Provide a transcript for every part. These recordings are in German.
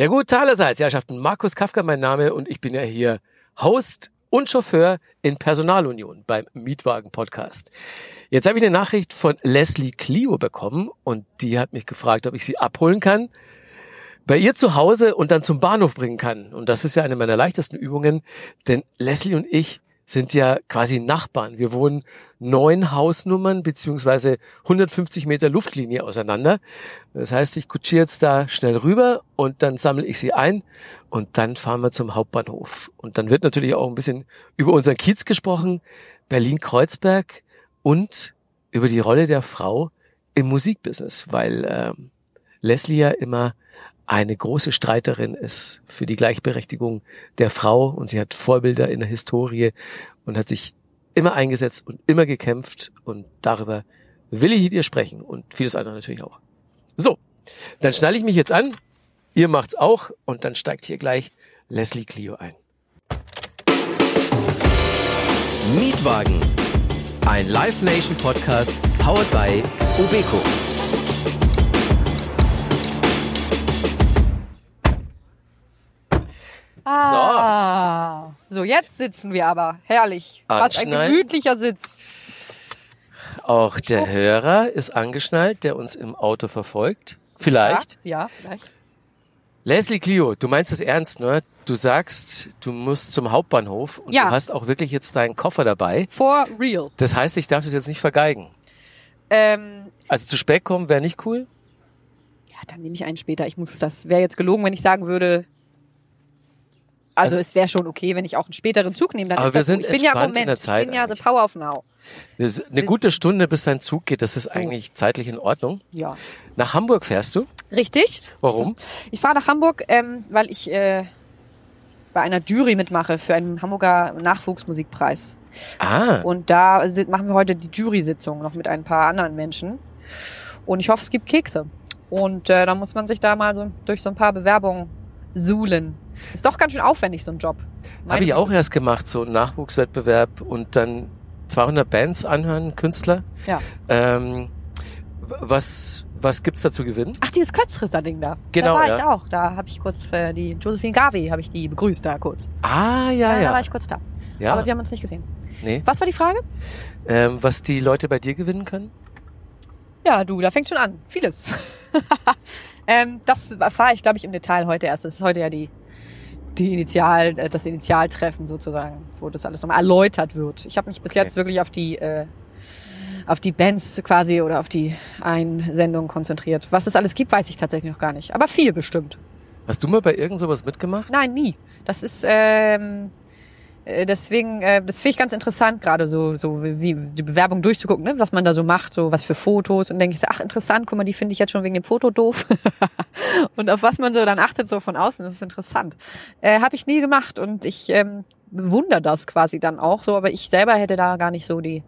Ja gut, allerseits, Herrschaften. Markus Kafka mein Name und ich bin ja hier Host und Chauffeur in Personalunion beim Mietwagen Podcast. Jetzt habe ich eine Nachricht von Leslie Clio bekommen und die hat mich gefragt, ob ich sie abholen kann, bei ihr zu Hause und dann zum Bahnhof bringen kann. Und das ist ja eine meiner leichtesten Übungen, denn Leslie und ich sind ja quasi Nachbarn. Wir wohnen neun Hausnummern beziehungsweise 150 Meter Luftlinie auseinander. Das heißt, ich kutschiere jetzt da schnell rüber und dann sammle ich sie ein und dann fahren wir zum Hauptbahnhof. Und dann wird natürlich auch ein bisschen über unseren Kiez gesprochen, Berlin-Kreuzberg und über die Rolle der Frau im Musikbusiness, weil ähm, Leslie ja immer eine große Streiterin ist für die Gleichberechtigung der Frau und sie hat Vorbilder in der Historie und hat sich immer eingesetzt und immer gekämpft und darüber will ich mit ihr sprechen und vieles andere natürlich auch. So, dann schnalle ich mich jetzt an, ihr macht's auch und dann steigt hier gleich Leslie Clio ein. Mietwagen, ein Live Nation Podcast powered by Ubeco. Ah. So. So, jetzt sitzen wir aber. Herrlich. Was ein gemütlicher Sitz. Auch der Hörer ist angeschnallt, der uns im Auto verfolgt. Vielleicht. Ja, ja, vielleicht. Leslie Clio, du meinst es ernst, ne? Du sagst, du musst zum Hauptbahnhof und Ja. du hast auch wirklich jetzt deinen Koffer dabei. For real. Das heißt, ich darf das jetzt nicht vergeigen. Ähm, Also zu spät kommen wäre nicht cool. ja, dann nehme ich einen später. Ich muss, das wäre jetzt gelogen, wenn ich sagen würde. Also, Also- es wäre schon okay, wenn ich auch einen späteren Zug nehme. Dann Aber ist wir das so. sind ich bin ja im Moment. der Zeit ich bin ja the eigentlich. power of now. Eine gute Stunde, bis dein Zug geht, das ist eigentlich zeitlich in Ordnung. Ja. Nach Hamburg fährst du? Richtig. Warum? Ich fahre nach Hamburg, ähm, weil ich äh, bei einer Jury mitmache für einen Hamburger Nachwuchsmusikpreis. Ah, Und da machen wir heute die Jury-Sitzung noch mit ein paar anderen Menschen. Und ich hoffe, es gibt Kekse. Und äh, da muss man sich da mal so durch so ein paar Bewerbungen suhlen. Ist doch ganz schön aufwendig, so ein Job. habe ich auch erst gemacht, so einen Nachwuchswettbewerb und dann 200 Bands anhören, Künstler. Ja. Ähm, was, was gibt's da zu gewinnen? Ach, dieses Kötzrisser-Ding da. Genau, Da war ja. ich auch. Da habe ich kurz äh, die Josephine Garvey habe ich die begrüßt da kurz. Ah, ja, Da ja. war ich kurz da. ja. Aber wir haben uns nicht gesehen. nee. Was war die Frage? Ähm, was die Leute bei dir gewinnen können? Ja, du, da fängt schon an. Vieles. ähm, das erfahre ich, glaube ich, im Detail heute erst. Das ist heute ja die, die Initial, äh, das Initialtreffen sozusagen, wo das alles nochmal erläutert wird. Ich habe mich bis Okay. jetzt wirklich auf die, äh, auf die Bands quasi oder auf die Einsendung konzentriert. Was es alles gibt, weiß ich tatsächlich noch gar nicht. Aber viel bestimmt. Hast du mal bei irgend sowas mitgemacht? Nein, nie. Das ist ähm, äh, deswegen, äh, das finde ich ganz interessant, gerade so, so wie die Bewerbung durchzugucken, ne? was man da so macht, so was für Fotos. Und denke ich so, ach interessant, guck mal, die finde ich jetzt schon wegen dem Foto doof. und auf was man so dann achtet, so von außen, das ist interessant. Äh, Habe ich nie gemacht und ich ähm, bewundere das quasi dann auch so, aber ich selber hätte da gar nicht so die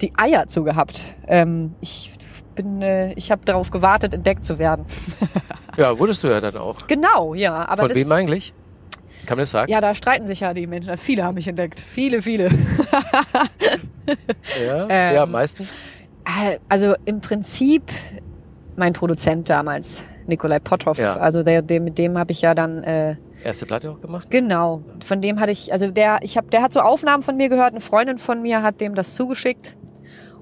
die Eier zu gehabt. Ähm, ich bin, äh, ich habe darauf gewartet, entdeckt zu werden. Ja, wurdest du ja dann auch. Genau, ja. Aber Von das, wem eigentlich? Kann man das sagen? Ja, da streiten sich ja die Menschen. Viele haben mich entdeckt. Viele, viele. Ja, Ähm, ja meistens. Äh, Also im Prinzip mein Produzent damals, Nikolai Potthoff. Ja. Also der, der, mit dem habe ich ja dann äh, Erste Platte auch gemacht? genau. Von dem hatte ich, also der, ich habe, der hat so Aufnahmen von mir gehört. Eine Freundin von mir hat dem das zugeschickt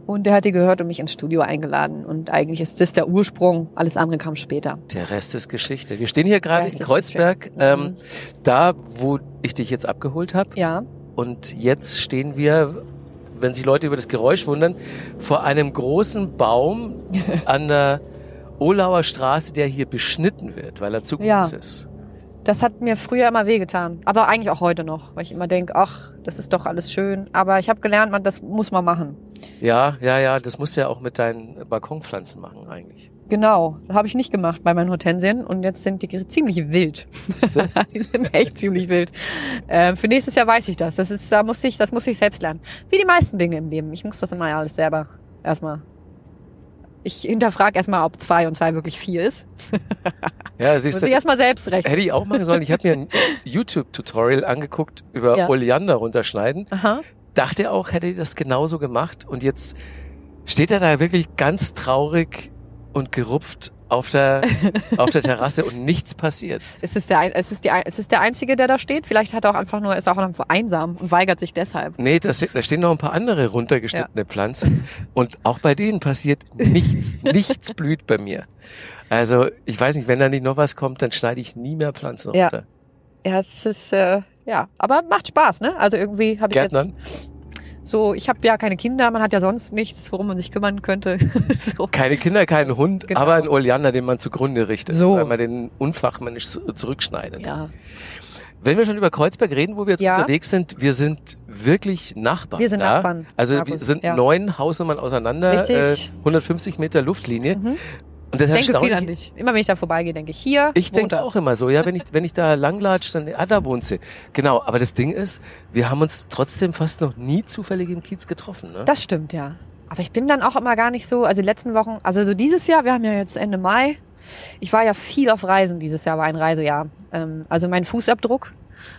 und der hat die gehört und mich ins Studio eingeladen. Und eigentlich ist das der Ursprung. Alles andere kam später. Der Rest ist Geschichte. Wir stehen hier gerade in Kreuzberg, Geschichte. ähm, Mhm. da, wo ich dich jetzt abgeholt habe. Ja. Und jetzt stehen wir, wenn sich Leute über das Geräusch wundern, vor einem großen Baum an der Olauer Straße, der hier beschnitten wird, weil er zu Ja. groß ist. Das hat mir früher immer wehgetan, aber eigentlich auch heute noch, weil ich immer denke, ach, das ist doch alles schön. Aber ich habe gelernt, man, das muss man machen. Ja, ja, ja, das musst du ja auch mit deinen Balkonpflanzen machen eigentlich. Genau, habe ich nicht gemacht bei meinen Hortensien und jetzt sind die ziemlich wild. Die sind echt ziemlich wild. Ähm, für nächstes Jahr weiß ich das. Das ist, da muss ich, das muss ich selbst lernen. Wie die meisten Dinge im Leben. Ich muss das immer alles selber erstmal. Ich hinterfrage erstmal, ob zwei und zwei wirklich vier ist. Ja, siehst Muss du, ich erstmal selbst recht. hätte ich auch machen sollen. Ich habe mir ein YouTube-Tutorial angeguckt über Ja. Oleander runterschneiden. Aha. Dachte auch, hätte ich das genauso gemacht. Und jetzt steht er da wirklich ganz traurig und gerupft auf der, auf der Terrasse und nichts passiert. Es ist, der, es, ist die, es ist der Einzige, der da steht. Vielleicht hat er auch einfach nur, ist auch einfach einsam und weigert sich deshalb. Nee, das, da stehen noch ein paar andere runtergeschnittene Pflanzen und auch bei denen passiert nichts. nichts blüht bei mir. Also ich weiß nicht, wenn da nicht noch was kommt, dann schneide ich nie mehr Pflanzen Ja. runter. Ja, es ist, äh, ja, aber macht Spaß, ne? Also irgendwie habe ich Gärtnern? jetzt so, ich habe ja keine Kinder, man hat ja sonst nichts, worum man sich kümmern könnte. so. Keine Kinder, keinen Hund, Genau. aber ein Oleander, den man zugrunde richtet, So. weil man den unfachmännisch zu- zurückschneidet. Ja, Wenn wir schon über Kreuzberg reden, wo wir jetzt Ja. unterwegs sind, wir sind wirklich Nachbarn. Wir sind da. Nachbarn, Also wir Markus, sind ja. neun Hausnummern auseinander, Richtig. äh, 150 Meter Luftlinie. Mhm. Und das ich denke viel an dich. Immer wenn ich da vorbeigehe, denke ich, hier Ich denke auch immer so, ja, wenn ich, wenn ich da langlatsch, dann, ah, da wohnt sie. Genau, aber das Ding ist, wir haben uns trotzdem fast noch nie zufällig im Kiez getroffen, ne? Das stimmt, ja. Aber ich bin dann auch immer gar nicht so, also die letzten Wochen, also so dieses Jahr, wir haben ja jetzt Ende Mai. Ich war ja viel auf Reisen, dieses Jahr war ein Reisejahr. Ähm, also mein Fußabdruck,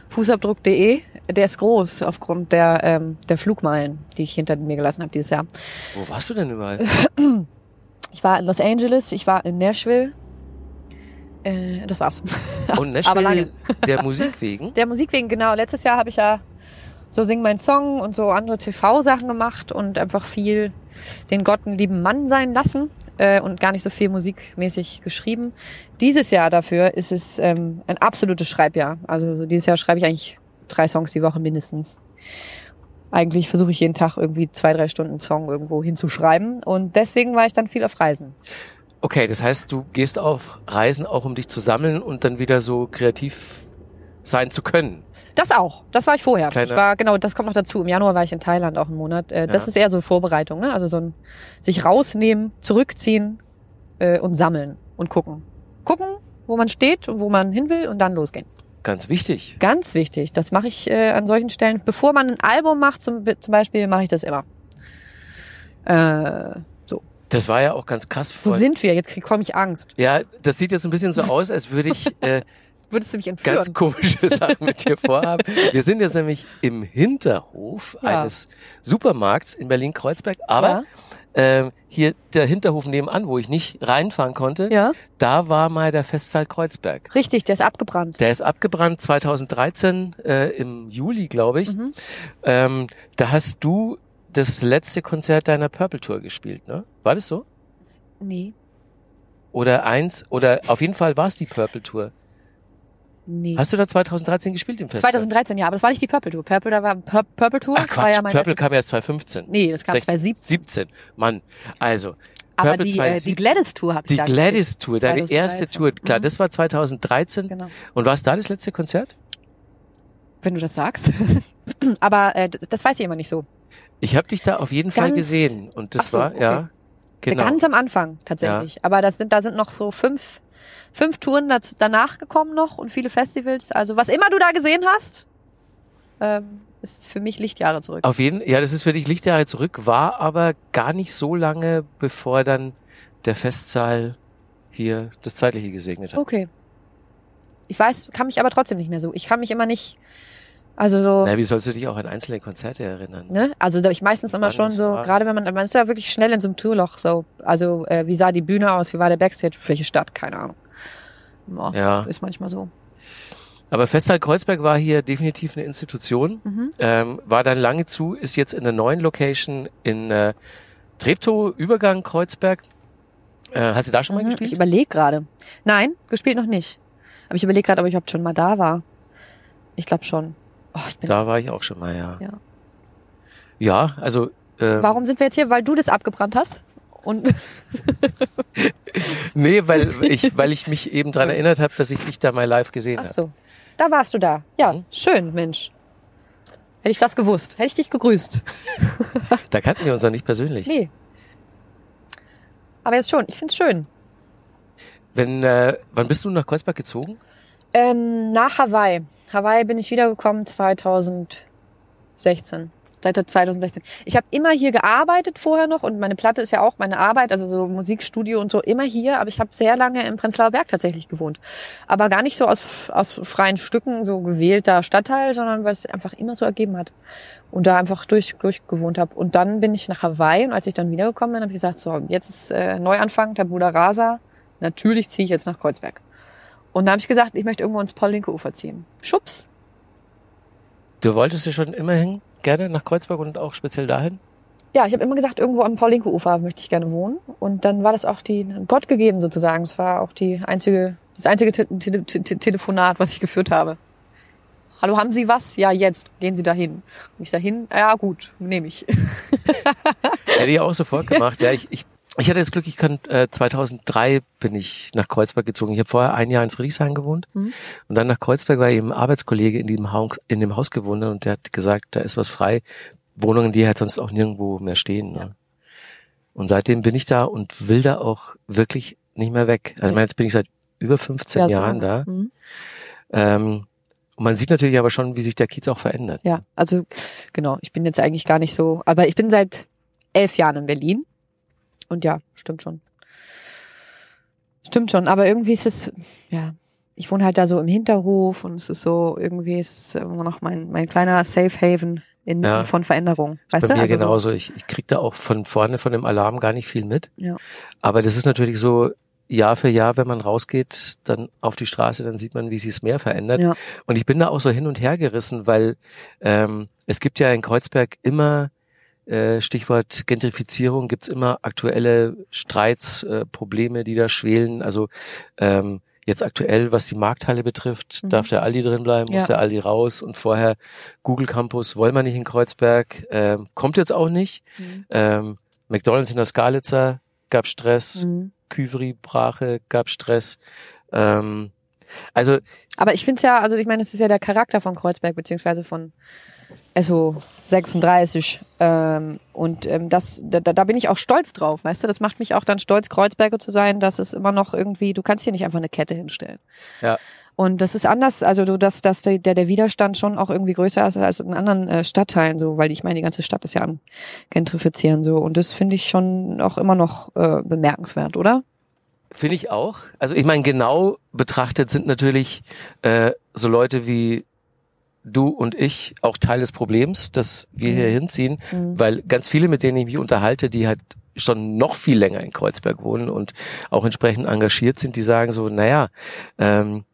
fußabdruck.de, der ist groß aufgrund der, ähm, der Flugmeilen, die ich hinter mir gelassen habe dieses Jahr. Wo warst du denn überall? Ich war in Los Angeles, ich war in Nashville. Äh, das war's. Und Aber Nashville lange. der Musik wegen. Der Musik wegen, genau. Letztes Jahr habe ich ja so Sing mein Song und so andere TV-Sachen gemacht und einfach viel den Gott einen lieben Mann sein lassen äh, und gar nicht so viel musikmäßig geschrieben. Dieses Jahr dafür ist es ähm, ein absolutes Schreibjahr. Also so dieses Jahr schreibe ich eigentlich drei Songs die Woche mindestens. Eigentlich versuche ich jeden Tag irgendwie zwei, drei Stunden Song irgendwo hinzuschreiben und deswegen war ich dann viel auf Reisen. Okay, das heißt, du gehst auf Reisen auch, um dich zu sammeln und dann wieder so kreativ sein zu können. Das auch. Das war ich vorher. Kleiner- ich war, genau, das kommt noch dazu. Im Januar war ich in Thailand auch einen Monat. Äh, Das Ja. ist eher so Vorbereitung, ne? Also so ein sich rausnehmen, zurückziehen äh, und sammeln und gucken. Gucken, wo man steht und wo man hin will und dann losgehen. Ganz wichtig. Ganz wichtig. Das mache ich äh, an solchen Stellen. Bevor man ein Album macht, zum, zum Beispiel, mache ich das immer. Äh, so. Das war ja auch ganz krass. Wo sind wir? Jetzt bekomme ich Angst. ja, das sieht jetzt ein bisschen so aus, als würde ich äh, Würdest du mich entführen? ganz komische Sachen mit dir vorhaben. Wir sind jetzt nämlich im Hinterhof Ja. eines Supermarkts in Berlin-Kreuzberg, aber Ja. Ähm, hier der Hinterhof nebenan, wo ich nicht reinfahren konnte, Ja. da war mal der Festsaal Kreuzberg. Richtig, der ist abgebrannt. Der ist abgebrannt 2013 äh, im Juli, glaube ich. Mhm. Ähm, da hast du das letzte Konzert deiner Purple Tour gespielt, ne? War das so? Nee. Oder eins? Oder auf jeden Fall war es die Purple Tour. Nee. Hast du da 2013 gespielt im Festival? 2013, ja, aber das war nicht die Purple Tour. Purple, da war Pur Purple Tour. Ach war Quatsch, ja meine, Purple kam erst 2015. Nee, das kam 16, 2017. 17. Mann, also. Aber Purple die, äh, die 2017. Gladys Tour habe ich Die da Gladys Tour, deine 2013. erste Tour. Klar, Mhm. das war 2013. Genau. Und war es da das letzte Konzert? Wenn du das sagst. aber äh, das weiß ich immer nicht so. Ich habe dich da auf jeden Fall Ganz- gesehen. Und das so, war, okay. ja. Genau. Ganz am Anfang tatsächlich. Aber das sind, da sind noch so fünf, fünf Touren danach gekommen noch und viele Festivals. Also was immer du da gesehen hast, ähm, ist für mich Lichtjahre zurück. Auf jeden, ja, das ist für dich Lichtjahre zurück, war aber gar nicht so lange, bevor dann der Festsaal hier das Zeitliche gesegnet hat. Okay. Ich weiß, kann mich aber trotzdem nicht mehr so. Ich kann mich immer nicht, also so. Na, wie sollst du dich auch an einzelne Konzerte erinnern? Ne? Also ich meistens immer schon so, war? gerade wenn man, man ist ja wirklich schnell in so einem Tourloch so. Also äh, wie sah die Bühne aus, wie war der Backstage, welche Stadt, keine Ahnung. Boah, Ja. Ist manchmal so. Aber Festsaal Kreuzberg war hier definitiv eine Institution, Mhm. ähm, war dann lange zu, ist jetzt in der neuen Location in äh, Treptow, Übergang Kreuzberg. Äh, hast du da schon mal Mhm. Ich gespielt? überlege gerade. Nein, gespielt noch nicht. Aber ich überlege gerade, ob ich überhaupt schon mal da war. Ich glaube schon. Oh, ich bin, Da war ich auch schon mal, ja. Ja. Ja, also äh, Warum sind wir jetzt hier? Weil du das abgebrannt hast? Und nee, weil ich, weil ich mich eben dran erinnert habe, dass ich dich da mal live gesehen ach habe. so, da warst du da. Ja, Mhm. schön, Mensch. Hätte ich das gewusst, hätte ich dich gegrüßt. Da kannten wir uns noch nicht persönlich. Nee. Aber jetzt schon, ich find's schön. Wenn, äh, wann bist du nach Kreuzberg gezogen? Ähm, nach Hawaii. Hawaii bin ich wiedergekommen 2016. Seit 2016. Ich habe immer hier gearbeitet vorher noch und meine Platte ist ja auch meine Arbeit, also so Musikstudio und so immer hier, aber ich habe sehr lange im Prenzlauer Berg tatsächlich gewohnt. Aber gar nicht so aus, aus freien Stücken, so gewählter Stadtteil, sondern weil es einfach immer so ergeben hat. Und da einfach durch, durch gewohnt habe. Und dann bin ich nach Hawaii und als ich dann wiedergekommen bin, habe ich gesagt, so, jetzt ist äh, Neuanfang, Tabula Rasa, natürlich ziehe ich jetzt nach Kreuzberg. Und da habe ich gesagt, ich möchte irgendwo ins Paul-Linke-Ufer ziehen. Schubs. Du wolltest ja schon immerhin gerne nach Kreuzberg und auch speziell dahin? Ja, ich habe immer gesagt, irgendwo am Paul-Linke-Ufer möchte ich gerne wohnen. Und dann war das auch die Gott gegeben sozusagen. Es war auch die einzige, das einzige Te Te Te Telefonat, was ich geführt habe. Hallo, haben Sie was? Ja, jetzt. Gehen Sie dahin. Und ich dahin? Ja, gut, nehme ich. Hätte ich auch sofort gemacht. Ja, ich, ich, ich hatte das Glück, ich kann äh, 2003 bin ich nach Kreuzberg gezogen. Ich habe vorher ein Jahr in Friedrichshain gewohnt Mhm. und dann nach Kreuzberg, weil eben ein Arbeitskollege in dem Haus, in dem Haus gewohnt und der hat gesagt, da ist was frei. Wohnungen, die halt sonst auch nirgendwo mehr stehen. Ne? Und seitdem bin ich da und will da auch wirklich nicht mehr weg. Also ich meine, jetzt bin ich seit über 15 Ja, so Jahren lange. da. Mhm. Ähm, und man sieht natürlich aber schon, wie sich der Kiez auch verändert. Ja, also genau, ich bin jetzt eigentlich gar nicht so, aber ich bin seit elf Jahren in Berlin. Und ja, stimmt schon. Stimmt schon, aber irgendwie ist es, ja, ich wohne halt da so im Hinterhof und es ist so, irgendwie ist es immer noch mein, mein kleiner Safe Haven in, Ja. von Veränderung. Weißt Bei du? mir Also so- genauso. Ich, ich krieg da auch von vorne von dem Alarm gar nicht viel mit. Ja. Aber das ist natürlich so, Jahr für Jahr, wenn man rausgeht, dann auf die Straße, dann sieht man, wie sich es mehr verändert. Ja. Und ich bin da auch so hin und her gerissen, weil ähm, es gibt ja in Kreuzberg immer, äh, Stichwort Gentrifizierung, gibt's immer aktuelle Streits, äh, Probleme, die da schwelen. Also ähm, jetzt aktuell, was die Markthalle betrifft, Mhm. darf der Aldi drin bleiben, muss Ja. der Aldi raus und vorher Google Campus wollen wir nicht in Kreuzberg, ähm, kommt jetzt auch nicht. Mhm. Ähm, McDonalds in der Skalitzer gab Stress, Mhm. Küveri Brache gab Stress. Ähm, also Aber ich finde es ja, also ich meine, es ist ja der Charakter von Kreuzberg, beziehungsweise von SO 36. Ähm, und ähm, das, da, da bin ich auch stolz drauf, weißt du? Das macht mich auch dann stolz, Kreuzberger zu sein, dass es immer noch irgendwie, du kannst hier nicht einfach eine Kette hinstellen. Ja. Und das ist anders, also du, dass, dass der, der der Widerstand schon auch irgendwie größer ist als in anderen äh, Stadtteilen, so, weil ich meine, die ganze Stadt ist ja am Gentrifizieren so. Und das finde ich schon auch immer noch äh, bemerkenswert, oder? Finde ich auch. Also ich meine, genau betrachtet sind natürlich äh, so Leute wie du und ich auch Teil des Problems, dass wir Mhm. hier hinziehen, Mhm. weil ganz viele, mit denen ich mich unterhalte, die halt schon noch viel länger in Kreuzberg wohnen und auch entsprechend engagiert sind, die sagen so, naja, ähm,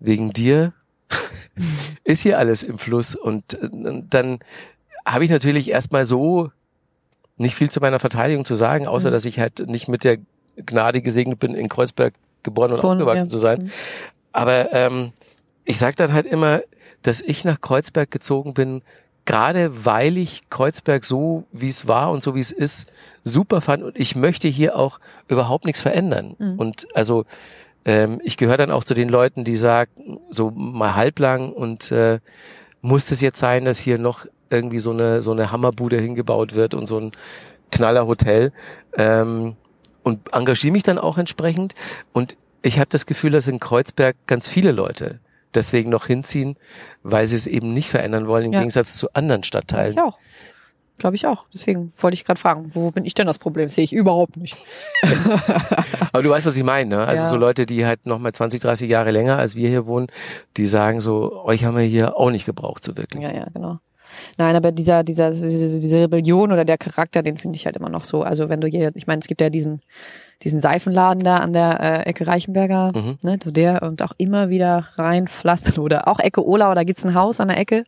wegen dir ist hier alles im Fluss und, äh, und dann habe ich natürlich erstmal so nicht viel zu meiner Verteidigung zu sagen, außer Mhm. dass ich halt nicht mit der Gnade gesegnet bin, in Kreuzberg geboren und Geboren, aufgewachsen ja. zu sein. Mhm. Aber ähm, ich sage dann halt immer, dass ich nach Kreuzberg gezogen bin, gerade weil ich Kreuzberg so, wie es war und so wie es ist, super fand und ich möchte hier auch überhaupt nichts verändern. Mhm. Und also ähm, ich gehöre dann auch zu den Leuten, die sagen, so mal halblang und äh, muss es jetzt sein, dass hier noch irgendwie so eine so eine Hammerbude hingebaut wird und so ein Knallerhotel ähm, und engagiere mich dann auch entsprechend und ich habe das Gefühl, dass in Kreuzberg ganz viele Leute deswegen noch hinziehen, weil sie es eben nicht verändern wollen, im Ja. Gegensatz zu anderen Stadtteilen. Ich auch. Glaube ich auch. Deswegen wollte ich gerade fragen, wo bin ich denn das Problem? Sehe ich überhaupt nicht. Aber du weißt, was ich meine. Ne? Also Ja. so Leute, die halt noch mal 20, 30 Jahre länger als wir hier wohnen, die sagen so, euch haben wir hier auch nicht gebraucht, so wirklich. Ja, ja, genau. Nein, aber dieser, dieser, diese, diese Rebellion oder der Charakter, den finde ich halt immer noch so. Also wenn du hier, ich meine, es gibt ja diesen, diesen Seifenladen da an der äh, Ecke Reichenberger, Mhm. ne, so der und auch immer wieder reinpflastern oder auch Ecke Olau, da gibt's ein Haus an der Ecke.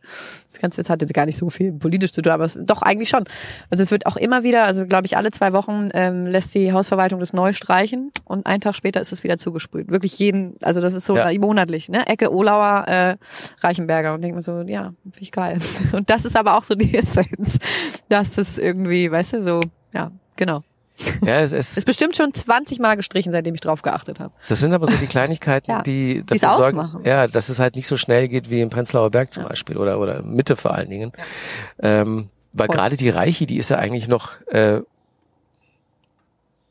Das Ganze hat jetzt gar nicht so viel politisch zu tun, aber es, doch eigentlich schon. Also es wird auch immer wieder, also glaube ich, alle zwei Wochen ähm, lässt die Hausverwaltung das neu streichen und einen Tag später ist es wieder zugesprüht. Wirklich jeden, also das ist so Ja. monatlich, ne? Ecke Olauer, äh, Reichenberger und denkt man so, ja, finde ich geil. Und das ist aber auch so die Essenz, dass das irgendwie, weißt du, so, ja, genau. Ja, es, es, Ist bestimmt schon 20 Mal gestrichen, seitdem ich drauf geachtet habe. das sind aber so die Kleinigkeiten, Ja, die die's dafür sorgen, ausmachen. ja, dass es halt nicht so schnell geht wie im Prenzlauer Berg zum Ja. Beispiel oder oder Mitte vor allen Dingen. Ähm, weil gerade die Reiche, die ist ja eigentlich noch äh,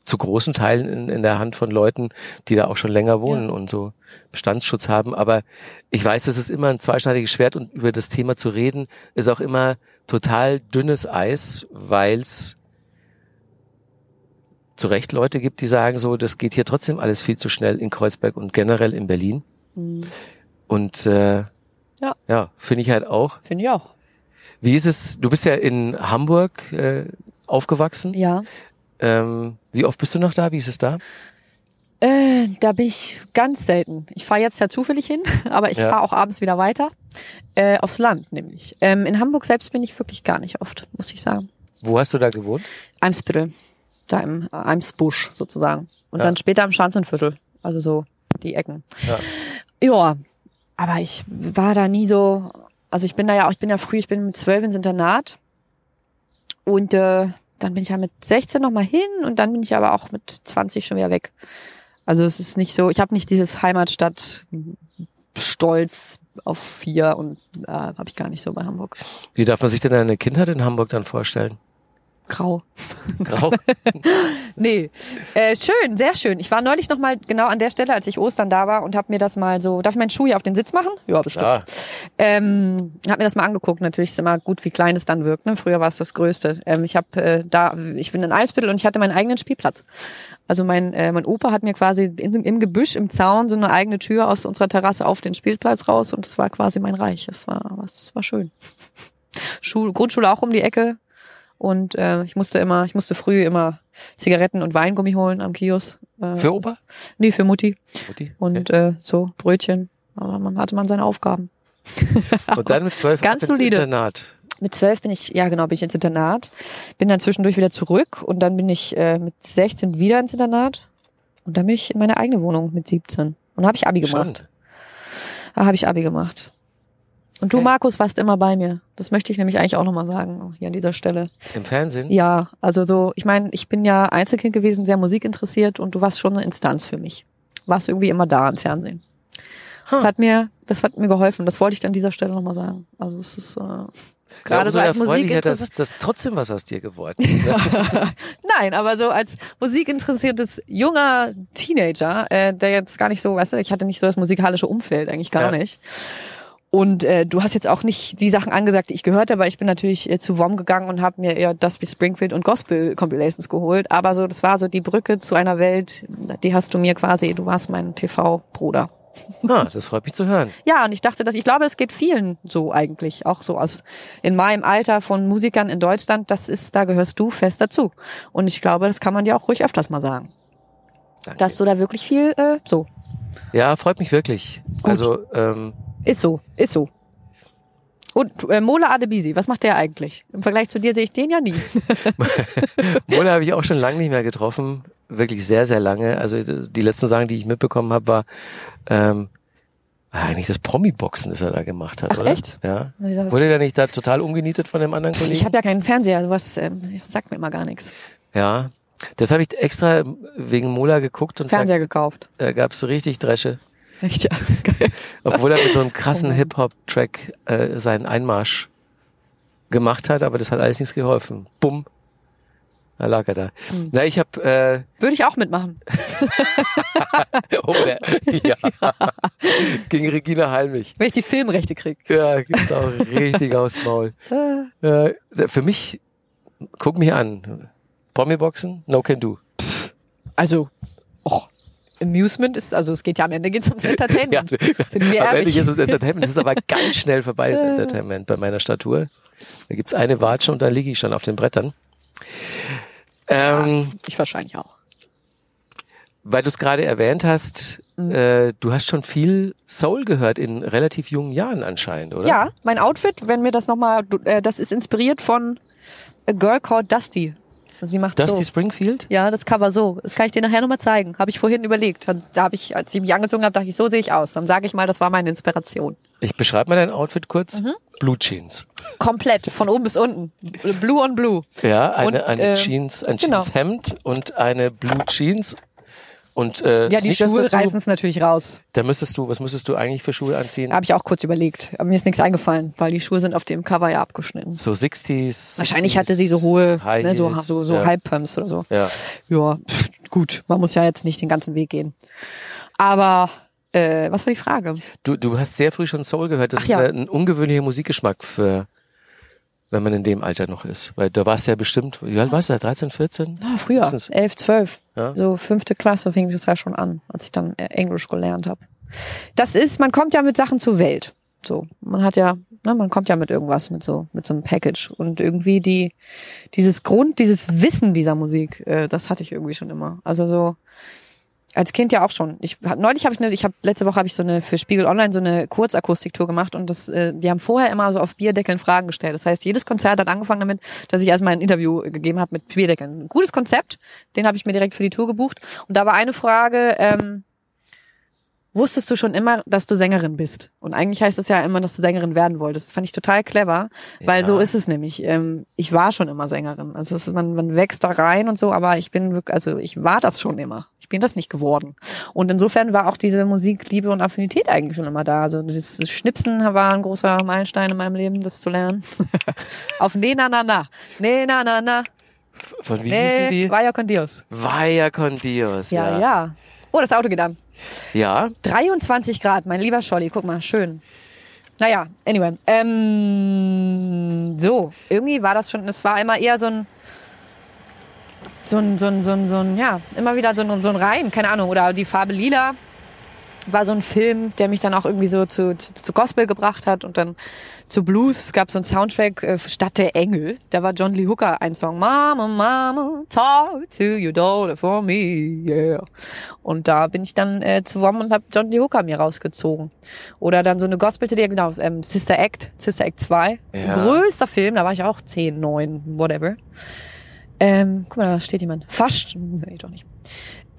zu großen Teilen in, in der Hand von Leuten, die da auch schon länger wohnen Ja. und so Bestandsschutz haben. Aber ich weiß, es ist immer ein zweischneidiges Schwert und über das Thema zu reden ist auch immer total dünnes Eis, weil's zu Recht Leute gibt, die sagen so, das geht hier trotzdem alles viel zu schnell in Kreuzberg und generell in Berlin. Und äh, Ja. ja finde ich halt auch. Finde ich auch. Wie ist es, du bist ja in Hamburg äh, aufgewachsen. Ja. Ähm, wie oft bist du noch da? Wie ist es da? Äh, da bin ich ganz selten. Ich fahre jetzt ja zufällig hin, aber ich Ja. fahre auch abends wieder weiter. Äh, aufs Land nämlich. Ähm, in Hamburg selbst bin ich wirklich gar nicht oft, muss ich sagen. Wo hast du da gewohnt? Eimsbüttel. Da im äh, Eimsbusch sozusagen. Und Ja. dann später im Schanzenviertel. Also so die Ecken. Ja. Ja, aber ich war da nie so, also ich bin da ja auch, ich bin ja früh, ich bin mit zwölf ins Internat und äh, dann bin ich ja mit 16 noch mal hin und dann bin ich aber auch mit 20 schon wieder weg. Also es ist nicht so, ich habe nicht dieses Heimatstadt Stolz auf vier und äh, habe ich gar nicht so bei Hamburg. Wie darf man sich denn deine Kindheit in Hamburg dann vorstellen? Grau. Grau? Nee, äh, schön, sehr schön. Ich war neulich noch mal genau an der Stelle, als ich Ostern da war und habe mir das mal so, darf ich meinen Schuh hier auf den Sitz machen? Ja, bestimmt. Ja. Ähm, hab mir das mal angeguckt. Natürlich ist immer gut, wie klein es dann wirkt. Ne? Früher war es das Größte. Ähm, ich habe äh, da, ich bin in Eimsbüttel und ich hatte meinen eigenen Spielplatz. Also mein äh, mein Opa hat mir quasi in, im Gebüsch im Zaun so eine eigene Tür aus unserer Terrasse auf den Spielplatz raus und es war quasi mein Reich. Es war es war schön. Schul, Grundschule auch um die Ecke und äh, ich musste immer, ich musste früh immer Zigaretten und Weingummi holen am Kiosk. Äh, Für Opa? Nee, für Mutti Mutti? und äh, so Brötchen. Aber man hatte man seine Aufgaben. Und dann mit zwölf Ganz ins solide. Internat. Mit zwölf bin ich, ja genau, bin ich ins Internat. Bin dann zwischendurch wieder zurück und dann bin ich äh, mit 16 wieder ins Internat. Und dann bin ich in meine eigene Wohnung mit 17. Und habe ich Abi gemacht. Spannend. Da habe ich Abi gemacht. Und du, Okay. Markus, warst immer bei mir. Das möchte ich nämlich eigentlich auch nochmal sagen, hier an dieser Stelle. Im Fernsehen? Ja, also so, ich meine, ich bin ja Einzelkind gewesen, sehr musikinteressiert und du warst schon eine Instanz für mich. Warst irgendwie immer da im Fernsehen. Das Huh. hat mir, das hat mir geholfen. Das wollte ich an dieser Stelle nochmal sagen. Also es ist äh, gerade umso so als Musik dass, dass trotzdem was aus dir geworden ist. Ne? Nein, aber so als musikinteressiertes junger Teenager, äh, der jetzt gar nicht so, weißt du, ich hatte nicht so das musikalische Umfeld, eigentlich gar Ja. nicht. Und äh, du hast jetzt auch nicht die Sachen angesagt, die ich gehört habe, aber ich bin natürlich äh, zu WOM gegangen und habe mir eher Dusty Springfield und Gospel Compilations geholt. Aber so, das war so die Brücke zu einer Welt, die hast du mir quasi, du warst mein TV-Bruder. Ah, das freut mich zu hören. Ja, und ich dachte, dass ich glaube, es geht vielen so eigentlich, auch so aus in meinem Alter von Musikern in Deutschland, das ist, da gehörst du fest dazu. Und ich glaube, das kann man dir auch ruhig öfters mal sagen, Danke. dass du da wirklich viel äh, so Ja, freut mich wirklich. Also, ähm, ist so, ist so. Und äh, Mola Adebisi, was macht der eigentlich? Im Vergleich zu dir sehe ich den ja nie. Mola habe ich auch schon lange nicht mehr getroffen. Wirklich sehr, sehr lange. Also die letzten Sachen, die ich mitbekommen habe, war ähm, eigentlich das Promi-Boxen, das er da gemacht hat, Ach, oder? echt? Ja. Das? Wurde der nicht da total umgenietet von dem anderen Kollegen? Ich habe ja keinen Fernseher, sowas ähm, sagt mir immer gar nichts. ja. Das habe ich extra wegen Mola geguckt und Fernseher gekauft. da äh, gab es richtig Dresche. Echt, ja. Geil. Obwohl er mit so einem krassen Oh. Hip-Hop-Track äh, seinen Einmarsch gemacht hat, aber das hat alles nichts geholfen. Bumm. Da lag er da. Hm. Na, ich habe äh, Würde ich auch mitmachen. oh, der, ja. gegen Regina Halmich. Wenn ich die Filmrechte krieg. Ja, gibt's auch richtig aufs Maul. Äh, für mich, guck mich an. Promi-Boxen, no can do. Also, och, Amusement ist, also es geht ja am Ende geht's ums Ja, Entertainment. Sind wir am Ende ist es Entertainment. Das ist aber ganz schnell vorbei, das Entertainment bei meiner Statur. Da gibt's eine Watsche und dann liege ich schon auf den Brettern. Ähm, Ich wahrscheinlich auch. weil du es gerade erwähnt hast, Mhm. äh, du hast schon viel Soul gehört in relativ jungen Jahren anscheinend, oder? Ja, mein Outfit, wenn mir das nochmal, äh, das ist inspiriert von A Girl Called Dusty. Sie macht Dusty so. Springfield? Ja, das Cover so. Das kann ich dir nachher nochmal zeigen. Habe ich vorhin überlegt. Da da habe ich, als ich mich angezogen habe, dachte ich, so sehe ich aus. Dann sage ich mal, das war meine Inspiration. Ich beschreibe mal dein Outfit kurz. Mhm. Blue Jeans. Komplett, von oben bis unten. Blue on blue. Ja, eine, Und, eine äh, Jeans, ein genau. Jeanshemd und eine Blue Jeans und äh, Ja, die Schuhe dazu. reißen es natürlich raus. Da müsstest du, was müsstest du eigentlich für Schuhe anziehen? Habe ich auch kurz überlegt. Aber mir ist nichts eingefallen, weil die Schuhe sind auf dem Cover ja abgeschnitten. So 60s. Wahrscheinlich 60s, hatte sie so hohe, ne, so, so, so ja. Halbpumps oder so. Ja. Ja, pff, gut. Man muss ja jetzt nicht den ganzen Weg gehen. Aber äh, was war die Frage? Du, du hast sehr früh schon Soul gehört. Das Ach ist ja. ein ungewöhnlicher Musikgeschmack für, wenn man in dem Alter noch ist. Weil da warst du ja bestimmt, wie alt warst du da? 13, 14? Ah, früher, Mindestens. elf, zwölf. Ja. So fünfte Klasse fing das ja schon an, als ich dann äh, Englisch gelernt habe. Das ist, man kommt ja mit Sachen zur Welt. So, man hat ja, ne, man kommt ja mit irgendwas, mit so, mit so einem Package. Und irgendwie die, dieses Grund, dieses Wissen dieser Musik, äh, das hatte ich irgendwie schon immer. Also so, Als Kind ja auch schon. Ich hab, neulich habe ich eine, ich habe letzte Woche habe ich so eine für Spiegel Online so eine Kurzakustiktour gemacht und das, äh, die haben vorher immer so auf Bierdeckeln Fragen gestellt. Das heißt, jedes Konzert hat angefangen damit, dass ich erstmal ein Interview gegeben habe mit Bierdeckeln. Gutes Konzept, den habe ich mir direkt für die Tour gebucht. Und da war eine Frage, ähm, wusstest du schon immer, dass du Sängerin bist? Und eigentlich heißt es ja immer, dass du Sängerin werden wolltest. Das fand ich total clever, weil Ja. so ist es nämlich. Ähm, ich war schon immer Sängerin. Also ist, man, man wächst da rein und so, aber ich bin wirklich, also ich war das schon immer. Ich bin das nicht geworden. Und insofern war auch diese Musikliebe und Affinität eigentlich schon immer da. Also das Schnipsen war ein großer Meilenstein in meinem Leben, das zu lernen. Auf Ne na na na. Ne na na na. Von wie hießen Ne, die? vaya con Dios. Vaya con Dios. Ja, Ja. ja. Oh, das Auto geht an. Ja. 23 Grad, mein lieber Scholli, guck mal, schön. Naja, anyway. Ähm, so, irgendwie war das schon, es war immer eher so ein, so ein, so ein, so ein, so ein ja, immer wieder so ein, so ein Reim, keine Ahnung, oder die Farbe Lila war so ein Film, der mich dann auch irgendwie so zu, zu, zu Gospel gebracht hat und dann zu Blues. Es gab so einen Soundtrack äh, Stadt der Engel. Da war John Lee Hooker ein Song. Mama, Mama, talk to your daughter for me, yeah. Und da bin ich dann äh, zu WOM und habe John Lee Hooker mir rausgezogen. Oder dann so eine Gospel-CD, genau, ähm, Sister Act, Sister Act 2. Ja. Größter Film, da war ich auch 10, 9, whatever. Ähm, guck mal, da steht jemand. Fast, nee, doch nicht.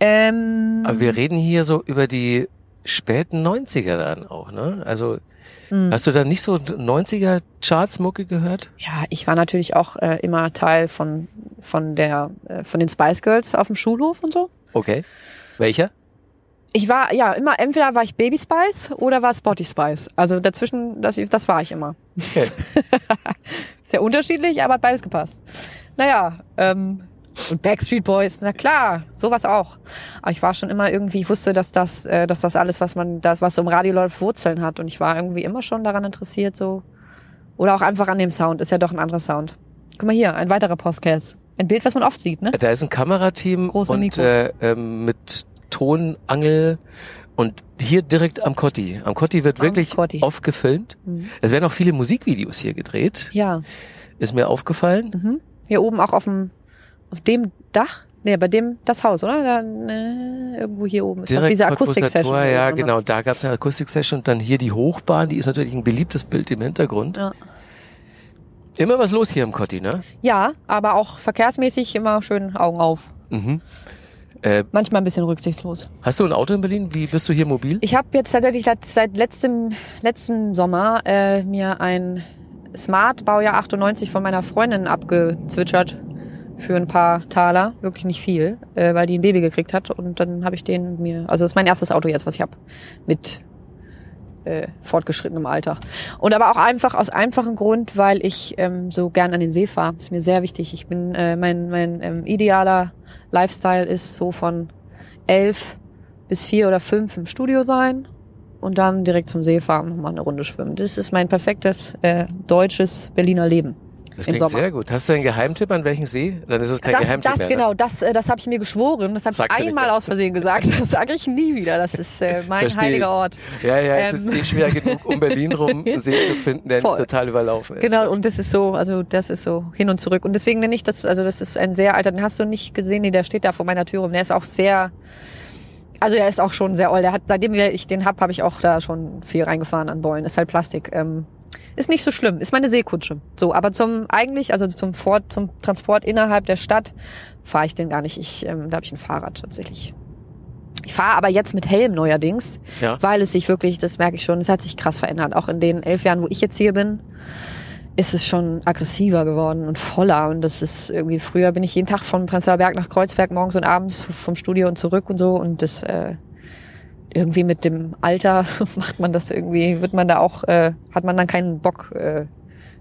Ähm, Aber wir reden hier so über die späten 90er dann auch, ne? Also Hm. hast du da nicht so 90er Chartsmucke gehört? Ja, ich war natürlich auch äh, immer Teil von von der äh, von den Spice Girls auf dem Schulhof und so. Okay. Welcher? Ich war ja immer entweder war ich Baby Spice oder war Spotty Spice. Also dazwischen das das war ich immer. Okay. Sehr unterschiedlich, aber hat beides gepasst. Naja, ähm, und Backstreet Boys, na klar, sowas auch. Aber ich war schon immer irgendwie, ich wusste, dass das, äh, dass das alles, was man, das, was so im Radio läuft, Wurzeln hat. Und ich war irgendwie immer schon daran interessiert, so. Oder auch einfach an dem Sound. Ist ja doch ein anderer Sound. Guck mal hier, ein weiterer Podcast. Ein Bild, was man oft sieht, ne? Da ist ein Kamerateam Große und Mikros. äh, ähm, mit Tonangel und hier direkt am Kotti. Am Kotti wird Am wirklich Kotti. oft gefilmt. Mhm. Es werden auch viele Musikvideos hier gedreht, Ja. ist mir aufgefallen. Mhm. Hier oben auch auf dem, auf dem Dach. Nee, bei dem, das Haus, oder? Da, ne, irgendwo hier oben. Ist doch diese Akustik-Session. Ja, genau. Da gab es eine Akustik-Session und dann hier die Hochbahn, die ist natürlich ein beliebtes Bild im Hintergrund. Ja. Immer was los hier im Kotti, ne? Ja, aber auch verkehrsmäßig immer schön Augen auf. Mhm. Äh, Manchmal ein bisschen rücksichtslos. hast du ein Auto in Berlin? Wie bist du hier mobil? Ich habe jetzt tatsächlich seit letztem, letztem Sommer äh, mir ein Smart Baujahr 98 von meiner Freundin abgezwitschert für ein paar Taler, wirklich nicht viel, äh, weil die ein Baby gekriegt hat und dann habe ich den mir, also das ist mein erstes Auto jetzt, was ich habe mit äh, fortgeschrittenem Alter. Und aber auch einfach aus einfachem Grund, weil ich ähm, so gern an den See fahre. Ist mir sehr wichtig. Ich bin äh, mein mein ähm, idealer Lifestyle ist so von elf bis vier oder fünf im Studio sein und dann direkt zum See fahren und mal eine Runde schwimmen. Das ist mein perfektes äh, deutsches Berliner Leben. Das klingt sehr gut. Hast du einen Geheimtipp an welchen See? Dann ist es kein Das, Geheimtipp das mehr. ne? genau, das, äh, das habe ich mir geschworen. Das habe ich einmal aus Versehen gesagt. Das sage ich nie wieder. Das ist äh, mein Versteh ich. heiliger Ort. Ja, ja, es Ähm. ist eh schwer genug, um Berlin rum einen See zu finden, der Voll. nicht total überlaufen ist. Genau, und das ist so, also das ist so hin und zurück. Und deswegen nenne ich das, also das ist ein sehr alter, den hast du nicht gesehen, nee, der steht da vor meiner Tür und der ist auch sehr, also der ist auch schon sehr old. Der hat, seitdem ich den hab, habe ich auch da schon viel reingefahren an Bäumen. Ist halt Plastik. Ähm, ist nicht so schlimm, ist meine Seekutsche. So, aber zum eigentlich, also zum Fort, zum Transport innerhalb der Stadt fahre ich den gar nicht. Ich, ähm, da habe ich ein Fahrrad tatsächlich. Ich fahre aber jetzt mit Helm neuerdings, Ja. weil es sich wirklich, das merke ich schon, es hat sich krass verändert. Auch in den elf Jahren, wo ich jetzt hier bin, ist es schon aggressiver geworden und voller. Und das ist irgendwie, früher bin ich jeden Tag von Prenzlauer Berg nach Kreuzberg morgens und abends vom Studio und zurück und so. Und das äh, irgendwie mit dem Alter macht man das irgendwie, wird man da auch, äh, hat man dann keinen Bock, äh,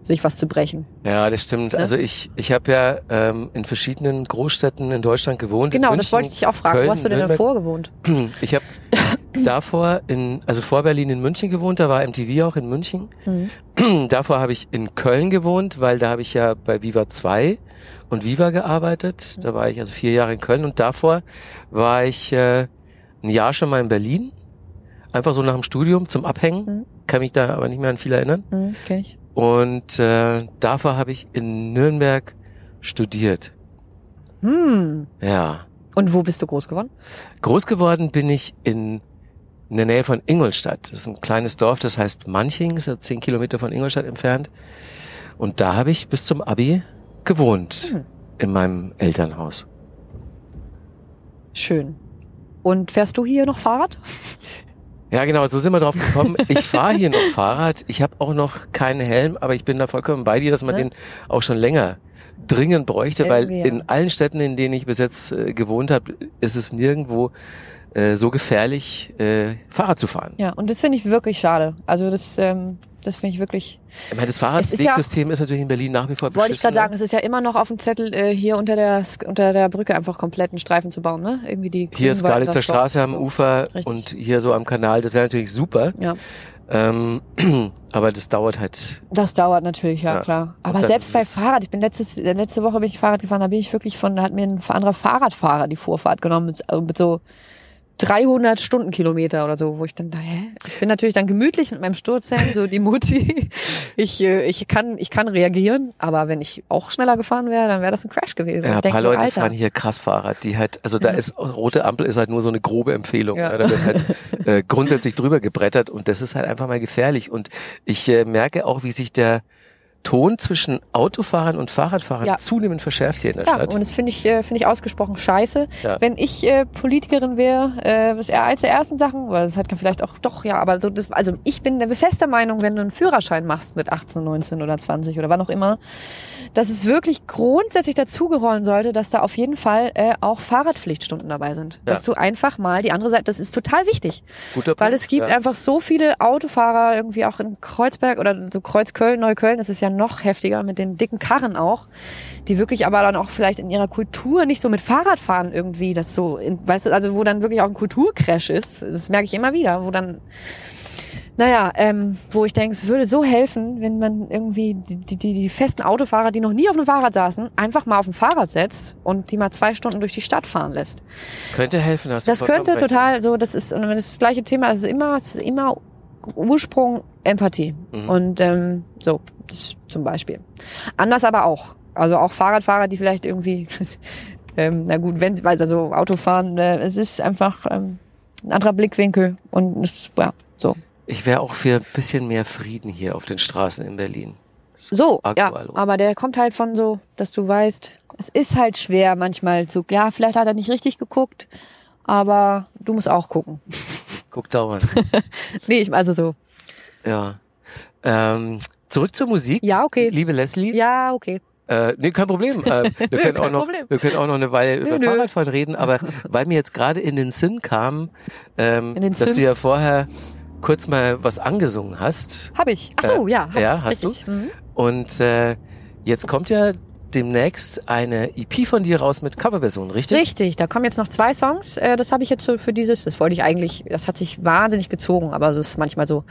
sich was zu brechen. Ja, das stimmt. Ne? Also ich, ich habe ja ähm, in verschiedenen Großstädten in Deutschland gewohnt. Genau, in das München, wollte ich dich auch fragen. Köln, Wo hast du denn Nürnberg. davor gewohnt? Ich habe davor in, also vor Berlin in München gewohnt, da war MTV auch in München. Mhm. davor habe ich in Köln gewohnt, weil da habe ich ja bei Viva 2 und Viva gearbeitet. Da war ich also vier Jahre in Köln und davor war ich äh, ein Jahr schon mal in Berlin. Einfach so nach dem Studium zum Abhängen. Mhm. Kann mich da aber nicht mehr an viel erinnern. Hm, kenn ich. Und äh, davor habe ich in Nürnberg studiert. Hm. Ja. Und wo bist du groß geworden? Groß geworden bin ich in, in der Nähe von Ingolstadt. Das ist ein kleines Dorf, das heißt Manching, ist so zehn Kilometer von Ingolstadt entfernt. Und da habe ich bis zum Abi gewohnt, Hm. in meinem Elternhaus. Schön. Und fährst du hier noch Fahrrad? Ja, genau, so sind wir drauf gekommen. Ich fahre hier noch Fahrrad. Ich habe auch noch keinen Helm, aber ich bin da vollkommen bei dir, dass man Ne? den auch schon länger dringend bräuchte, weil Irgendwie, ja. in allen Städten, in denen ich bis jetzt äh, gewohnt habe, ist es nirgendwo äh, so gefährlich, äh, Fahrrad zu fahren. Ja, und das finde ich wirklich schade. Also das, ähm, das finde ich wirklich. Ich meine, das ist ja- Fahrradwegsystem ist, natürlich in Berlin nach wie vor Wollte ich gerade sagen, ne? es ist ja immer noch auf dem Zettel, äh, hier unter der unter der Brücke einfach kompletten Streifen zu bauen, ne? Irgendwie die Hier ist Galitzer Straße am so. Ufer Richtig. und hier so am Kanal. Das wäre natürlich super. Ja, Ähm, aber das dauert halt. das dauert natürlich, ja, Ja. klar. Aber selbst bei Fahrrad, ich bin letztes, äh, letzte Woche bin ich Fahrrad gefahren, da bin ich wirklich von, da hat mir ein anderer Fahrradfahrer die Vorfahrt genommen mit, äh, mit so 300 Stundenkilometer oder so, wo ich dann da, hä? Ich bin natürlich dann gemütlich mit meinem Sturzhelm, so die Mutti. Ich, äh, ich kann, ich kann reagieren, aber wenn ich auch schneller gefahren wäre, dann wäre das ein Crash gewesen. Ja, ein paar so, Leute Alter. fahren hier krass Fahrrad, die halt, also da ist rote Ampel ist halt nur so eine grobe Empfehlung. Ja. Ja. Da wird halt äh, grundsätzlich drüber gebrettert und das ist halt einfach mal gefährlich. Und ich äh, merke auch, wie sich der Ton zwischen Autofahrern und Fahrradfahrern Ja. zunehmend verschärft hier in der Ja, Stadt. und das finde ich, äh, finde ich ausgesprochen scheiße. Ja. Wenn ich äh, Politikerin wäre, äh, was eher eins der ersten Sachen, weil das hat vielleicht auch doch, ja, aber so, das, also ich bin der fester Meinung, wenn du einen Führerschein machst mit 18, 19 oder 20 oder wann auch immer, dass es wirklich grundsätzlich dazugehören sollte, dass da auf jeden Fall äh, auch Fahrradpflichtstunden dabei sind. Ja. Dass du einfach mal die andere Seite, das ist total wichtig. Guter Weil Punkt, es gibt einfach so viele Autofahrer irgendwie auch in Kreuzberg oder so Kreuzköln, Neukölln, das ist ja noch heftiger mit den dicken Karren auch, die wirklich aber dann auch vielleicht in ihrer Kultur nicht so mit Fahrradfahren irgendwie das so, in, weißt du, also wo dann wirklich auch ein Kulturcrash ist, das merke ich immer wieder, wo dann naja, ähm, wo ich denke, es würde so helfen, wenn man irgendwie die, die, die, festen Autofahrer, die noch nie auf einem Fahrrad saßen, einfach mal auf ein Fahrrad setzt und die mal zwei Stunden durch die Stadt fahren lässt. Könnte helfen, hast du Das vollkommen könnte total so, das ist und das, ist das gleiche Thema, es ist immer, es ist immer Ursprung Empathie. Mhm. Und ähm, so, das zum Beispiel. Anders aber auch. Also auch Fahrradfahrer, die vielleicht irgendwie, ähm, na gut, wenn sie, weil sie also Autofahren, äh, es ist einfach ähm, ein anderer Blickwinkel und es, ja, so. Ich wäre auch für ein bisschen mehr Frieden hier auf den Straßen in Berlin. So, ja, aber der kommt halt von so, dass du weißt, es ist halt schwer manchmal zu, ja, vielleicht hat er nicht richtig geguckt, aber du musst auch gucken. Guck dauernd. Nee, ich, also so, ja. Ähm, zurück zur Musik. ja, okay. Liebe Leslie. Ja, okay. Äh, nee, kein Problem. Äh, wir, können auch noch, Problem. wir können auch noch eine Weile über nö. Fahrradfahren reden, aber weil mir jetzt gerade in den Sinn kam, ähm, den dass Sinn? du ja vorher kurz mal was angesungen hast. Hab ich. Ach so, Äh, ja. Ja, hast Richtig. Mhm. Und äh, jetzt kommt ja demnächst eine EP von dir raus mit Coverversion, richtig? Richtig, da kommen jetzt noch zwei Songs. Äh, das habe ich jetzt so für dieses, das wollte ich eigentlich, das hat sich wahnsinnig gezogen, aber es ist manchmal so.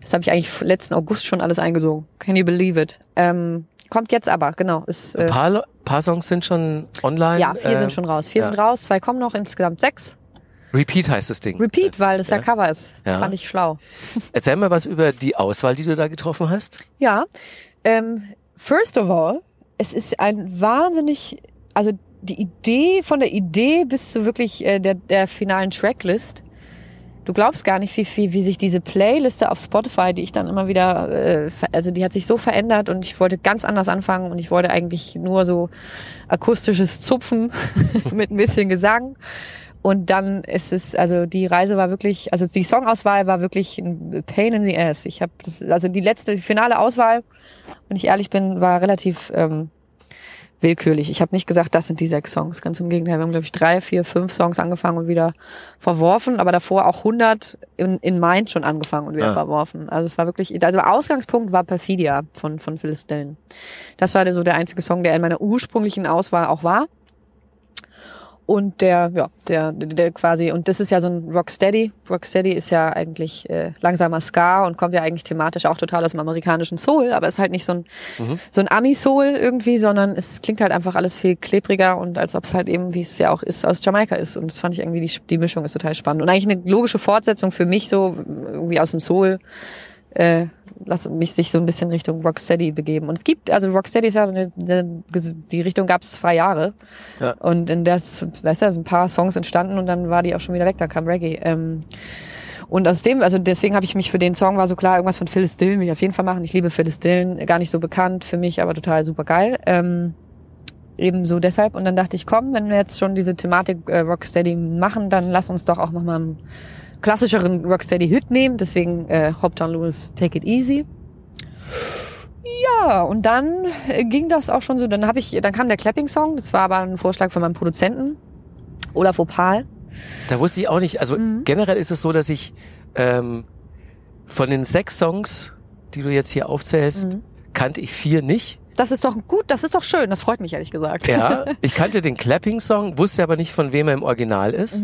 Das habe ich eigentlich letzten August schon alles eingesungen. Can you believe it? Ähm, kommt jetzt aber, genau. Ist, Ein äh, paar, Le- paar Songs sind schon online. ja, vier äh, sind schon raus. Vier ja. sind raus, zwei kommen noch, insgesamt sechs. Repeat heißt das Ding. Repeat, weil das ja, Ja. Cover ist. Ja. Fand ich schlau. Erzähl mal was über die Auswahl, die du da getroffen hast. Ja, ähm, first of all, es ist ein wahnsinnig, also die Idee von der Idee bis zu wirklich äh, der, der finalen Tracklist. Du glaubst gar nicht, wie, wie, wie sich diese Playliste auf Spotify, die ich dann immer wieder, äh, also die hat sich so verändert und ich wollte ganz anders anfangen und ich wollte eigentlich nur so akustisches Zupfen mit ein bisschen Gesang. Und dann ist es, also die Reise war wirklich, also die Songauswahl war wirklich ein Pain in the Ass. Ich habe das, also die letzte, die finale Auswahl, wenn ich ehrlich bin, war relativ ähm, willkürlich. Ich habe nicht gesagt, das sind die sechs Songs. Ganz im Gegenteil, wir haben glaube ich drei, vier, fünf Songs angefangen und wieder verworfen, aber davor auch 100 in, in Mind schon angefangen und wieder Ah. verworfen. Also es war wirklich, also der Ausgangspunkt war Perfidia von von Phyllis Dillon. Das war so der einzige Song, der in meiner ursprünglichen Auswahl auch war. Und der, ja, der, der, quasi, und das ist ja so ein Rocksteady. Rocksteady ist ja eigentlich äh, langsamer Ska und kommt ja eigentlich thematisch auch total aus dem amerikanischen Soul, aber ist halt nicht so ein, so ein Ami-Soul irgendwie, sondern es klingt halt einfach alles viel klebriger und als ob es halt eben, wie es ja auch ist, aus Jamaika ist. Und das fand ich irgendwie, die, die Mischung ist total spannend. Und eigentlich eine logische Fortsetzung für mich so, irgendwie aus dem Soul äh, lass mich sich so ein bisschen Richtung Rocksteady begeben. Und es gibt, also Rocksteady ist ja eine, eine, die Richtung gab es zwei Jahre. Ja. Und in das, weißt du, sind ein paar Songs entstanden und dann war die auch schon wieder weg, dann kam Reggae. Ähm, und aus dem, also deswegen habe ich mich für den Song war so klar, irgendwas von Phyllis Dillon will ich auf jeden Fall machen. Ich liebe Phyllis Dillon, gar nicht so bekannt für mich, aber total super geil. Ähm, ebenso deshalb. Und dann dachte ich, komm, wenn wir jetzt schon diese Thematik äh, Rocksteady machen, dann lass uns doch auch nochmal einen klassischeren Rocksteady-Hit nehmen. Deswegen äh, Hoptown Lewis Take It Easy. Ja, und dann äh, ging das auch schon so. Dann habe ich, dann kam der Clapping-Song. Das war aber ein Vorschlag von meinem Produzenten Olaf Opal. Da wusste ich auch nicht, also Mhm. generell ist es so, dass ich ähm, von den sechs Songs, die du jetzt hier aufzählst, Mhm. kannte ich vier nicht. Das ist doch gut, das ist doch schön. Das freut mich ehrlich gesagt. Ja, ich kannte den Clapping-Song, wusste aber nicht, von wem er im Original ist.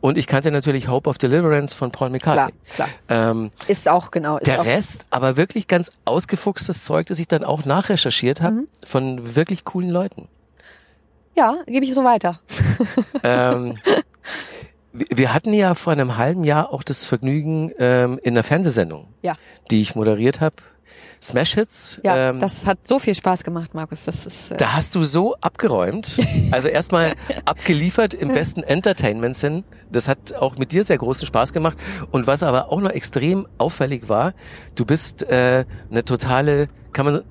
Und ich kannte natürlich Hope of Deliverance von Paul Mhm. Klar, McCartney. klar. Ähm, Ist auch genau. Ist der auch, Rest, aber wirklich ganz ausgefuchstes Zeug, das ich dann auch nachrecherchiert habe, Mhm. von wirklich coolen Leuten. Ja, gebe ich so weiter. ähm, wir- hatten ja vor einem halben Jahr auch das Vergnügen ähm, in einer Fernsehsendung, Ja. die ich moderiert habe. Smash Hits. Ja, ähm, das hat so viel Spaß gemacht, Markus. Das ist äh, da hast du so abgeräumt. Also erstmal abgeliefert im besten Entertainment-Sinn. Das hat auch mit dir sehr großen Spaß gemacht. Und was aber auch noch extrem auffällig war, du bist äh, eine totale, kann man,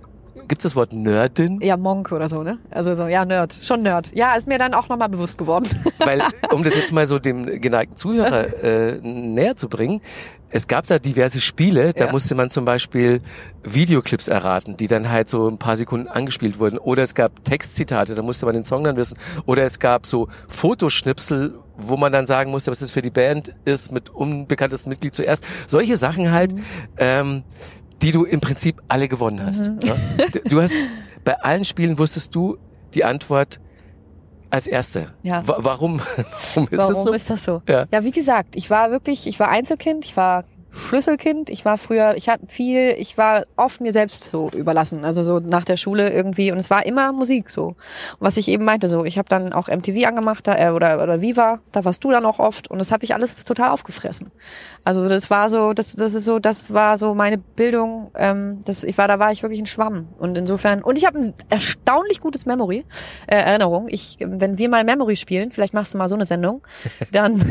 gibt's das Wort Nerdin? ja Monk oder so, ne? Also so, ja, Nerd. Schon Nerd. Ja, ist mir dann auch nochmal bewusst geworden. Weil, um das jetzt mal so dem geneigten Zuhörer äh, näher zu bringen, es gab da diverse Spiele, da Ja. musste man zum Beispiel Videoclips erraten, die dann halt so ein paar Sekunden angespielt wurden. Oder es gab Textzitate, da musste man den Song dann wissen. Oder es gab so Fotoschnipsel, wo man dann sagen musste, was das für die Band ist, mit unbekanntes Mitglied zuerst. Solche Sachen halt, Mhm. ähm, die du im Prinzip alle gewonnen hast. Ja? Du- Du hast, bei allen Spielen wusstest du die Antwort als Erste. Ja. Wa- Warum, warum ist Warum das so? ist das so? Ja. ja, wie gesagt, ich war wirklich, ich war Einzelkind, ich war Schlüsselkind, ich war früher, ich habe viel, ich war oft mir selbst so überlassen, also so nach der Schule irgendwie und es war immer Musik so. Und was ich eben meinte, so, ich habe dann auch MTV angemacht da, äh, oder oder Viva, da warst du dann auch oft und das habe ich alles total aufgefressen. Also das war so, das das ist so, das war so meine Bildung, ähm, das ich war da war ich wirklich ein Schwamm und insofern und ich habe ein erstaunlich gutes Memory äh, Erinnerung. Ich wenn wir mal Memory spielen, vielleicht machst du mal so eine Sendung, dann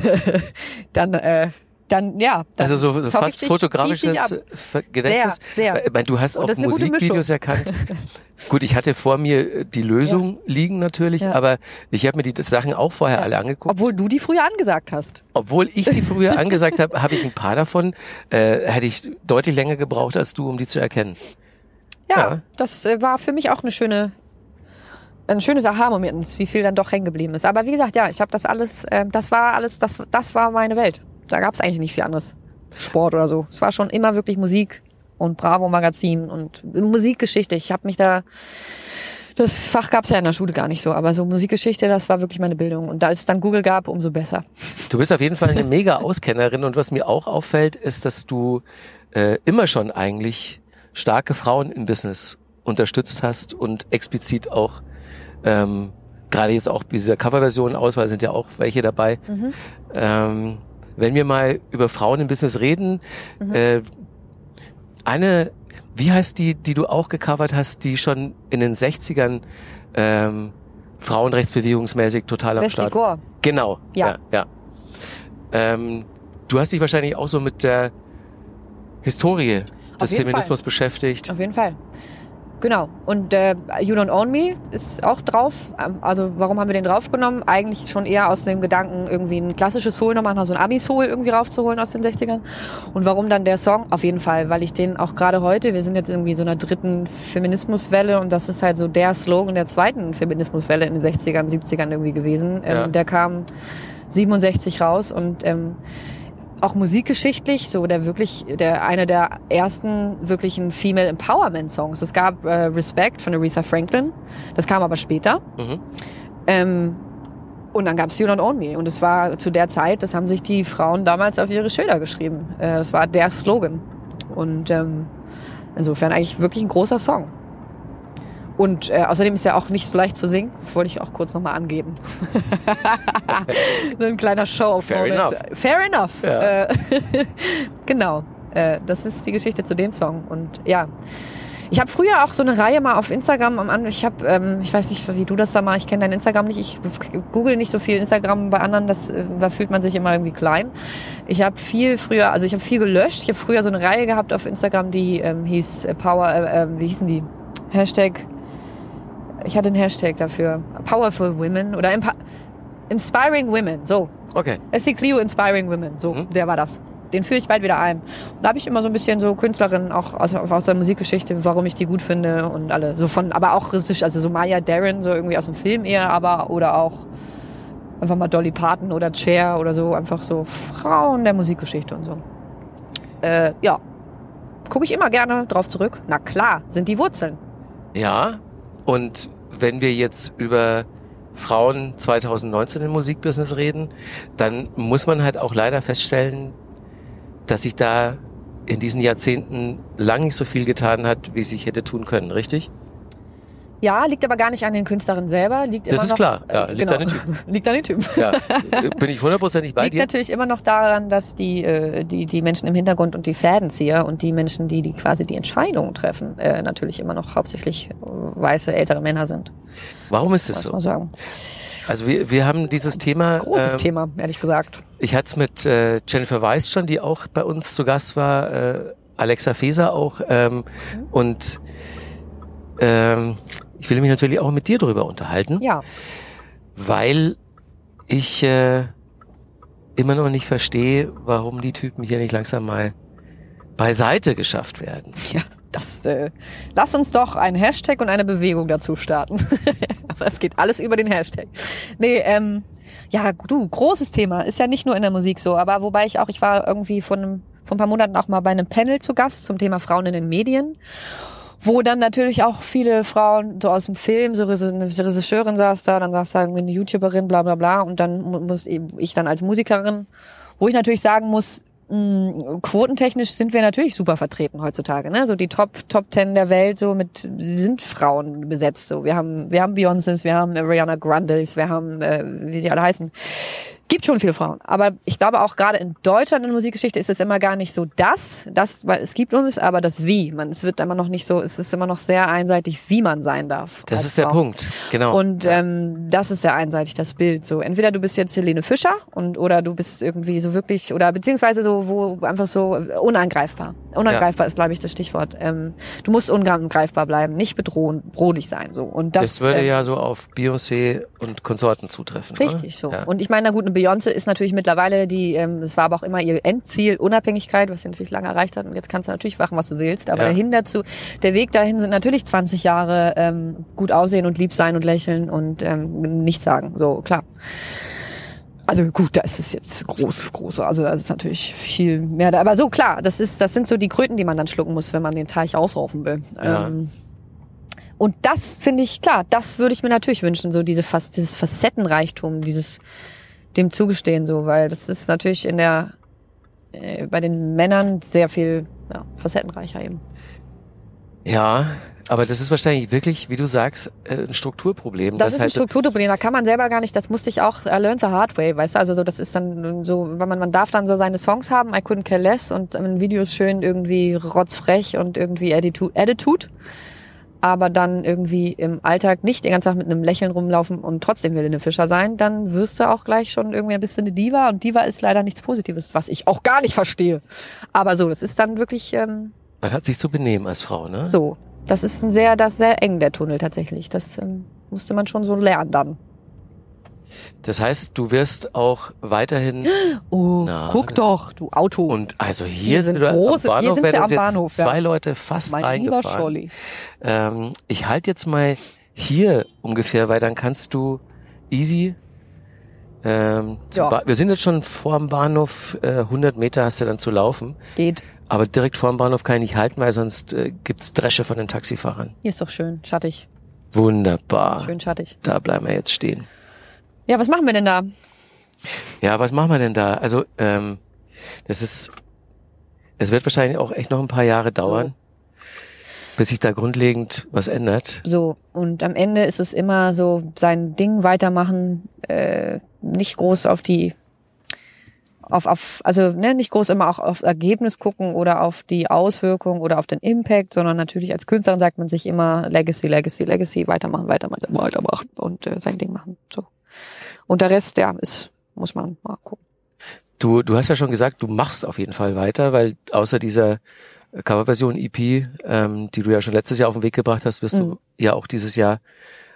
dann äh, dann ja, dann Also so fast dich- fotografisches Gedächtnis. Sehr, sehr. Du hast auch Musikvideos erkannt. Gut, ich hatte vor mir äh, die Lösung liegen natürlich, Ja. aber ich habe mir die Sachen auch vorher alle angeguckt. Obwohl du die früher angesagt hast. Obwohl ich die früher angesagt habe, habe ich ein paar davon, äh, hätte ich deutlich länger gebraucht als du, um die zu erkennen. Ja, Ja. das äh, war für mich auch eine schöne ein schönes Aha-Moment, wie viel dann doch hängen geblieben ist. Aber wie gesagt, ja, ich habe das alles, äh, das war alles, das, das war meine Welt. Da gab es eigentlich nicht viel anderes. Sport oder so. Es war schon immer wirklich Musik und Bravo Magazin und Musikgeschichte. Ich habe mich da das Fach gab es ja in der Schule gar nicht so, aber so Musikgeschichte, das war wirklich meine Bildung. Und als es dann Google gab, umso besser. Du bist auf jeden Fall eine mega Auskennerin und was mir auch auffällt, ist, dass du äh, immer schon eigentlich starke Frauen im Business unterstützt hast und explizit auch ähm, gerade jetzt auch bei dieser Coverversion Auswahl sind ja auch welche dabei. Ähm, wenn wir mal über Frauen im Business reden, äh, eine, wie heißt die, die du auch gecovert hast, die schon in den 60ern ähm, frauenrechtsbewegungsmäßig total am Leslie Start Gore. Genau. Ja. ja, ja. Ähm, du hast dich wahrscheinlich auch so mit der Historie des Feminismus beschäftigt. Auf jeden Fall. Genau. Und äh, You Don't Own Me ist auch drauf. Ähm, Also warum haben wir den draufgenommen? Eigentlich schon eher aus dem Gedanken, irgendwie ein klassisches Soul nochmal, so ein Ami-Soul irgendwie raufzuholen aus den 60ern. Und warum dann der Song? Auf jeden Fall, weil ich den auch gerade heute, wir sind jetzt irgendwie in so einer dritten Feminismuswelle und das ist halt so der Slogan der zweiten Feminismuswelle in den 60ern, 70ern irgendwie gewesen. Ähm, Ja. Der kam 67 raus und ähm, auch musikgeschichtlich, so der wirklich, der eine der ersten wirklichen Female Empowerment Songs. Es gab äh, Respect von Aretha Franklin, das kam aber später. Mhm. Ähm, und dann gab's You Don't Own Me. Und es war zu der Zeit, das haben sich die Frauen damals auf ihre Schilder geschrieben. Äh, das war der Slogan. Und ähm, insofern eigentlich wirklich ein großer Song. Und äh, außerdem ist er auch nicht so leicht zu singen. Das wollte ich auch kurz nochmal angeben. so ein kleiner show Fair enough. Fair enough. Ja. Äh, genau. Äh, das ist die Geschichte zu dem Song. Und ja, ich habe früher auch so eine Reihe mal auf Instagram am Anfang. Ich habe, ähm, ich weiß nicht, wie du das da mal. Ich kenne dein Instagram nicht. Ich google nicht so viel Instagram bei anderen. Das, äh, da fühlt man sich immer irgendwie klein. Ich habe viel früher, also ich habe viel gelöscht. Ich habe früher so eine Reihe gehabt auf Instagram, die ähm, hieß Power. Äh, äh, wie hießen die? Hashtag. Ich hatte einen Hashtag dafür. Powerful Women oder Empa Inspiring Women. So. Okay. Essie Clio Inspiring Women. So, Mhm. der war das. Den führe ich bald wieder ein. Und da habe ich immer so ein bisschen so Künstlerinnen auch aus, aus der Musikgeschichte, warum ich die gut finde und alle. So von, aber auch richtig, also so Maya Darren, so irgendwie aus dem Film eher, aber oder auch einfach mal Dolly Parton oder Cher oder so, einfach so Frauen der Musikgeschichte und so. Äh, ja. Gucke ich immer gerne drauf zurück. Na klar, sind die Wurzeln. Ja, und wenn wir jetzt über Frauen 2019 im Musikbusiness reden, dann muss man halt auch leider feststellen, dass sich da in diesen Jahrzehnten lang nicht so viel getan hat, wie sich hätte tun können, richtig? Ja, liegt aber gar nicht an den Künstlerinnen selber. Liegt Das immer ist noch, klar, ja, äh, liegt genau. an den Typen. liegt an den Typen. Ja, bin ich hundertprozentig bei Liegt dir. natürlich immer noch daran, dass die, äh, die, die Menschen im Hintergrund und die Fädenzieher und die Menschen, die, die quasi die Entscheidungen treffen, äh, natürlich immer noch hauptsächlich weiße, ältere Männer sind, Warum ist es muss so? sagen. Also wir, wir haben dieses Thema. Großes ähm, Thema, ehrlich gesagt. Ich hatte es mit äh, Jennifer Weiss schon, die auch bei uns zu Gast war, äh, Alexa Feser auch. Ähm, und ähm, ich will mich natürlich auch mit dir darüber unterhalten, Ja, weil ich äh, immer noch nicht verstehe, warum die Typen hier nicht langsam mal beiseite geschafft werden. ja. Das, äh, lass uns doch einen Hashtag und eine Bewegung dazu starten. Aber es geht alles über den Hashtag. Nee, ähm, ja, du, großes Thema. Ist ja nicht nur in der Musik so, aber wobei ich auch, ich war irgendwie von einem, vor ein paar Monaten auch mal bei einem Panel zu Gast zum Thema Frauen in den Medien. Wo dann natürlich auch viele Frauen so aus dem Film, so eine Regisseurin saß da, dann saß da irgendwie eine YouTuberin, bla bla bla und dann mu- muss eben ich dann als Musikerin, wo ich natürlich sagen muss, mh, quotentechnisch sind wir natürlich super vertreten heutzutage, ne? So die Top Top Ten der Welt so mit sind Frauen besetzt so. Wir haben wir haben Beyoncés, wir haben Ariana Grandes, wir haben äh, wie sie alle heißen. Gibt schon viele Frauen, aber ich glaube auch gerade in Deutschland in der Musikgeschichte ist es immer gar nicht so das, das, weil es gibt uns, aber das Wie. Man, es wird immer noch nicht so, es ist immer noch sehr einseitig, wie man sein darf. Das ist der Frau. Punkt, genau. Und ähm, das ist sehr einseitig, das Bild. So, entweder du bist jetzt Helene Fischer und oder du bist irgendwie so wirklich oder beziehungsweise so wo einfach so unangreifbar. Unangreifbar ist, glaube ich, das Stichwort. Ähm, du musst unangreifbar bleiben, nicht bedrohen, bedrohlich sein. So und das, das würde ähm, ja so auf Beyoncé und Konsorten zutreffen. Richtig oder? so. Ja. Und ich meine, na gut, eine Beyoncé ist natürlich mittlerweile die, ähm, das war aber auch immer ihr Endziel, Unabhängigkeit, was sie natürlich lange erreicht hat. Und jetzt kannst du natürlich machen, was du willst. Aber Ja. dahin dazu, der Weg dahin sind natürlich 20 Jahre ähm, gut aussehen und lieb sein und lächeln und ähm, nichts sagen. So, klar. Also gut, da ist es jetzt groß, groß. Also das ist natürlich viel mehr da. Aber so klar, das ist, das sind so die Kröten, die man dann schlucken muss, wenn man den Teich ausraufen will. Ja. Ähm, und das finde ich klar, das würde ich mir natürlich wünschen, so diese fast dieses Facettenreichtum, dieses dem zugestehen, so, weil das ist natürlich in der äh, bei den Männern sehr viel ja, facettenreicher eben. ja, aber das ist wahrscheinlich wirklich, wie du sagst, äh, ein Strukturproblem. Das ist ein halt Strukturproblem, da kann man selber gar nicht, das musste ich auch I learned the hard way, weißt du, also so, das ist dann so, weil man, man darf dann so seine Songs haben, I couldn't care less und in Videos schön irgendwie rotzfrech und irgendwie Attitude, Attitude. aber dann irgendwie im Alltag nicht den ganzen Tag mit einem Lächeln rumlaufen und trotzdem Helene Fischer sein, dann wirst du auch gleich schon irgendwie ein bisschen eine Diva und Diva ist leider nichts Positives, was ich auch gar nicht verstehe. Aber so, das ist dann wirklich ähm, man hat sich zu benehmen als Frau, ne? so. Das ist ein sehr, das sehr eng, der Tunnel tatsächlich. Das ähm, musste man schon so lernen dann. Das heißt, du wirst auch weiterhin Oh, Na, guck doch, du Auto. und also hier, Hier sind sind wir große- am hier Bahnhof, sind werden wir am jetzt Bahnhof, zwei Leute fast mein. Scholli. Ähm, ich halte jetzt mal hier ungefähr, weil dann kannst du easy. Ähm, Ja. Wir sind jetzt schon vor dem Bahnhof, äh, 100 Meter hast du dann zu laufen, Geht. aber direkt vor dem Bahnhof kann ich nicht halten, weil sonst äh, gibt's Dresche von den Taxifahrern. Hier ist doch schön, schattig. Wunderbar, Schön schattig. da bleiben wir jetzt stehen. Ja, was machen wir denn da? Ja, was machen wir denn da? Also, ähm, das ist, es wird wahrscheinlich auch echt noch ein paar Jahre dauern, bis sich da grundlegend was ändert. So, und am Ende ist es immer so, sein Ding weitermachen, äh, nicht groß auf die auf, auf also ne, nicht groß immer auch auf Ergebnis gucken oder auf die Auswirkung oder auf den Impact, sondern natürlich als Künstlerin sagt man sich immer Legacy, Legacy, Legacy, weitermachen, weitermachen, weitermachen und äh, sein Ding machen. So. Und der Rest, ja, ist, muss man mal gucken. Du, du hast ja schon gesagt, du machst auf jeden Fall weiter, weil außer dieser Coverversion EP, ähm, die du ja schon letztes Jahr auf den Weg gebracht hast, wirst mhm. du ja auch dieses Jahr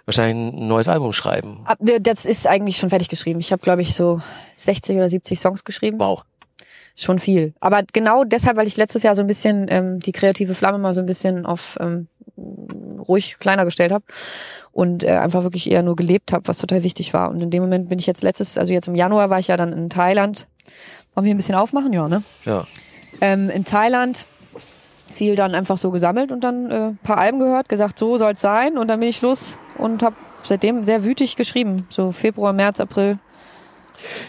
wahrscheinlich ein neues Album schreiben. Das ist eigentlich schon fertig geschrieben. Ich habe, glaube ich, so 60 oder 70 Songs geschrieben. Wow. Schon viel. Aber genau deshalb, weil ich letztes Jahr so ein bisschen ähm, die kreative Flamme mal so ein bisschen auf ähm, ruhig kleiner gestellt habe und äh, einfach wirklich eher nur gelebt habe, was total wichtig war. Und in dem Moment bin ich jetzt letztes, also jetzt im Januar war ich ja dann in Thailand. Wollen wir ein bisschen aufmachen? Ja, ne? Ja. Ähm, in Thailand viel dann einfach so gesammelt und dann äh, paar Alben gehört, gesagt, so soll's sein und dann bin ich los und habe seitdem sehr wütig geschrieben, so Februar, März, April,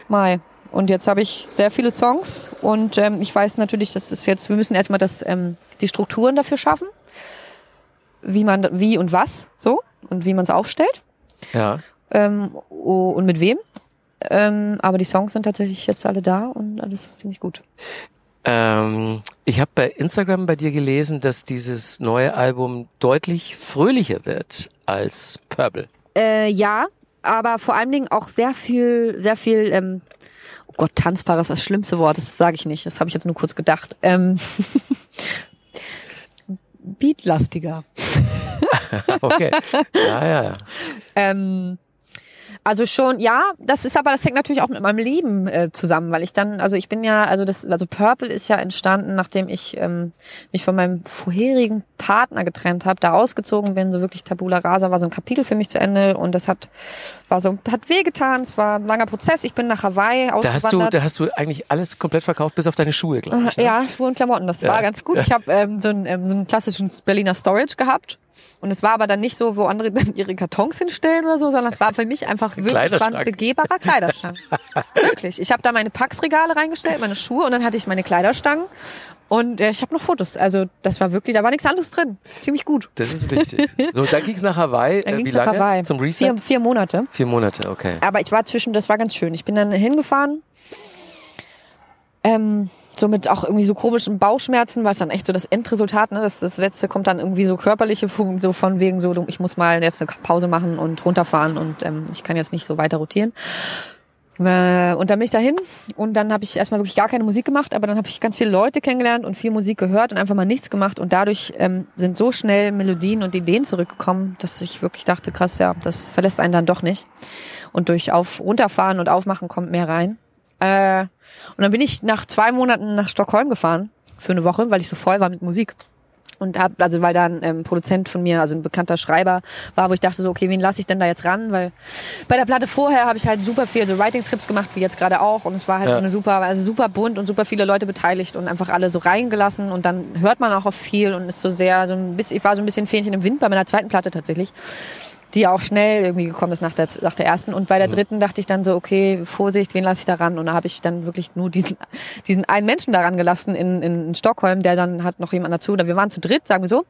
Mai. Und jetzt habe ich sehr viele Songs und ähm, ich weiß natürlich, dass es jetzt, wir müssen erstmal das, ähm, die Strukturen dafür schaffen, wie man, wie und was, so und wie man es aufstellt. Ja. Ähm, und mit wem. Ähm, aber die Songs sind tatsächlich jetzt alle da und alles ziemlich gut. Ähm, ich habe bei Instagram bei dir gelesen, dass dieses neue Album deutlich fröhlicher wird als Purple. Äh, ja, aber vor allen Dingen auch sehr viel, sehr viel. Ähm, oh Gott, tanzbar ist das schlimmste Wort. Das sage ich nicht. Das habe ich jetzt nur kurz gedacht. Ähm, Beatlastiger. okay. Ja, ja, ja. Ähm, also schon, ja, das ist aber, das hängt natürlich auch mit meinem Leben äh, zusammen, weil ich dann, also ich bin ja, also das, also Purple ist ja entstanden, nachdem ich ähm, mich von meinem vorherigen Partner getrennt habe, da ausgezogen bin, so wirklich Tabula Rasa war so ein Kapitel für mich zu Ende und das hat, war so, hat wehgetan, es war ein langer Prozess, ich bin nach Hawaii ausgewandert. Da hast du, da hast du eigentlich alles komplett verkauft, bis auf deine Schuhe, glaube ich. Ne? Ja, Schuhe und Klamotten, das ja. war ganz gut. Ich habe ähm, so, ein, ähm, so einen klassischen Berliner Storage gehabt und es war aber dann nicht so, wo andere dann ihre Kartons hinstellen oder so, sondern es war für mich einfach wirklich es war ein begehbarer Kleiderschrank. wirklich. Ich habe da meine Packsregale reingestellt, meine Schuhe und dann hatte ich meine Kleiderstangen und äh, ich habe noch Fotos. Also das war wirklich, da war nichts anderes drin. Ziemlich gut. Das ist wichtig. so, dann ging's nach Hawaii. Dann äh, ging's wie lange? nach Hawaii. Zum Reset? Vier, vier Monate. Vier Monate, okay. Aber ich war zwischen, das war ganz schön. Ich bin dann hingefahren. Ähm, so mit auch irgendwie so komischen Bauchschmerzen, was dann echt so das Endresultat, ne? Das, das letzte kommt dann irgendwie so körperliche Funken, so von wegen so, ich muss mal jetzt eine Pause machen und runterfahren und ähm, ich kann jetzt nicht so weiter rotieren. Äh, und dann bin ich dahin und dann habe ich erstmal wirklich gar keine Musik gemacht, aber dann habe ich ganz viele Leute kennengelernt und viel Musik gehört und einfach mal nichts gemacht und dadurch ähm, sind so schnell Melodien und Ideen zurückgekommen, dass ich wirklich dachte, krass, ja, das verlässt einen dann doch nicht. Und durch auf runterfahren und aufmachen kommt mehr rein. Äh, und dann bin ich nach zwei Monaten nach Stockholm gefahren für eine Woche, weil ich so voll war mit Musik. Und hab, also weil da ein ähm, Produzent von mir, also ein bekannter Schreiber war, wo ich dachte so, okay, wen lasse ich denn da jetzt ran? Weil bei der Platte vorher habe ich halt super viel so Writing-Scripts gemacht, wie jetzt gerade auch. Und es war halt ja. so eine super, also super bunt und super viele Leute beteiligt und einfach alle so reingelassen. Und dann hört man auch auf viel und ist so sehr, so ein bisschen, ich war so ein bisschen Fähnchen im Wind bei meiner zweiten Platte tatsächlich die auch schnell irgendwie gekommen ist nach der, nach der ersten. Und bei der dritten dachte ich dann so, okay, Vorsicht, wen lasse ich da ran? Und da habe ich dann wirklich nur diesen, diesen einen Menschen daran gelassen in, in Stockholm, der dann hat noch jemand dazu. Wir waren zu dritt, sagen wir so.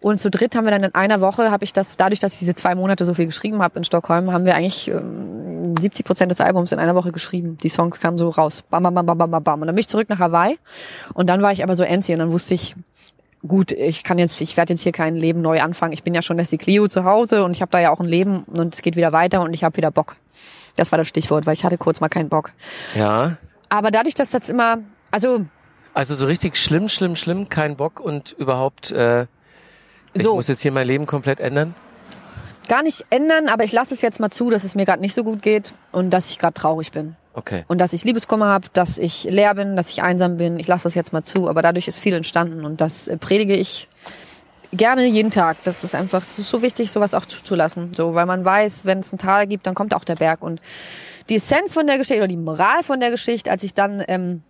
Und zu dritt haben wir dann in einer Woche, habe ich das, dadurch, dass ich diese zwei Monate so viel geschrieben habe in Stockholm, haben wir eigentlich ähm, 70 Prozent des Albums in einer Woche geschrieben. Die Songs kamen so raus. Bam, bam, bam, bam, bam, bam. Und dann bin ich zurück nach Hawaii. Und dann war ich aber so Enzi und dann wusste ich, gut, ich kann jetzt, ich werde jetzt hier kein Leben neu anfangen. Ich bin ja schon Leslie Clio zu Hause und ich habe da ja auch ein Leben und es geht wieder weiter und ich habe wieder Bock. Das war das Stichwort, weil ich hatte kurz mal keinen Bock. Ja. Aber dadurch, dass das immer, also also so richtig schlimm, schlimm, schlimm, kein Bock und überhaupt, äh, ich so. muss jetzt hier mein Leben komplett ändern? Gar nicht ändern, aber ich lasse es jetzt mal zu, dass es mir gerade nicht so gut geht und dass ich gerade traurig bin. Okay. Und dass ich Liebeskummer habe, dass ich leer bin, dass ich einsam bin. Ich lasse das jetzt mal zu, aber dadurch ist viel entstanden und das äh, predige ich gerne jeden Tag. Das ist einfach das ist so wichtig, sowas auch zuzulassen. So, weil man weiß, wenn es ein Tal gibt, dann kommt auch der Berg. Und die Essenz von der Geschichte oder die Moral von der Geschichte, als ich dann ähm,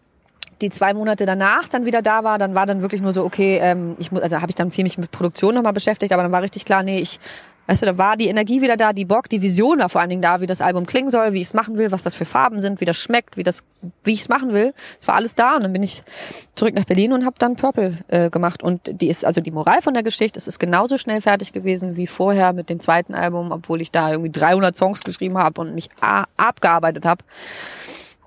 die zwei Monate danach dann wieder da war, dann war dann wirklich nur so, okay, ähm, ich muss, also habe ich dann viel mich mit Produktion nochmal beschäftigt, aber dann war richtig klar, nee, ich Weißt du, da war die Energie wieder da, die Bock, die Vision war vor allen Dingen da, wie das Album klingen soll, wie ich es machen will, was das für Farben sind, wie das schmeckt, wie das, wie ich es machen will. Es war alles da und dann bin ich zurück nach Berlin und habe dann Purple äh, gemacht und die ist also die Moral von der Geschichte. Es ist genauso schnell fertig gewesen wie vorher mit dem zweiten Album, obwohl ich da irgendwie 300 Songs geschrieben habe und mich abgearbeitet habe.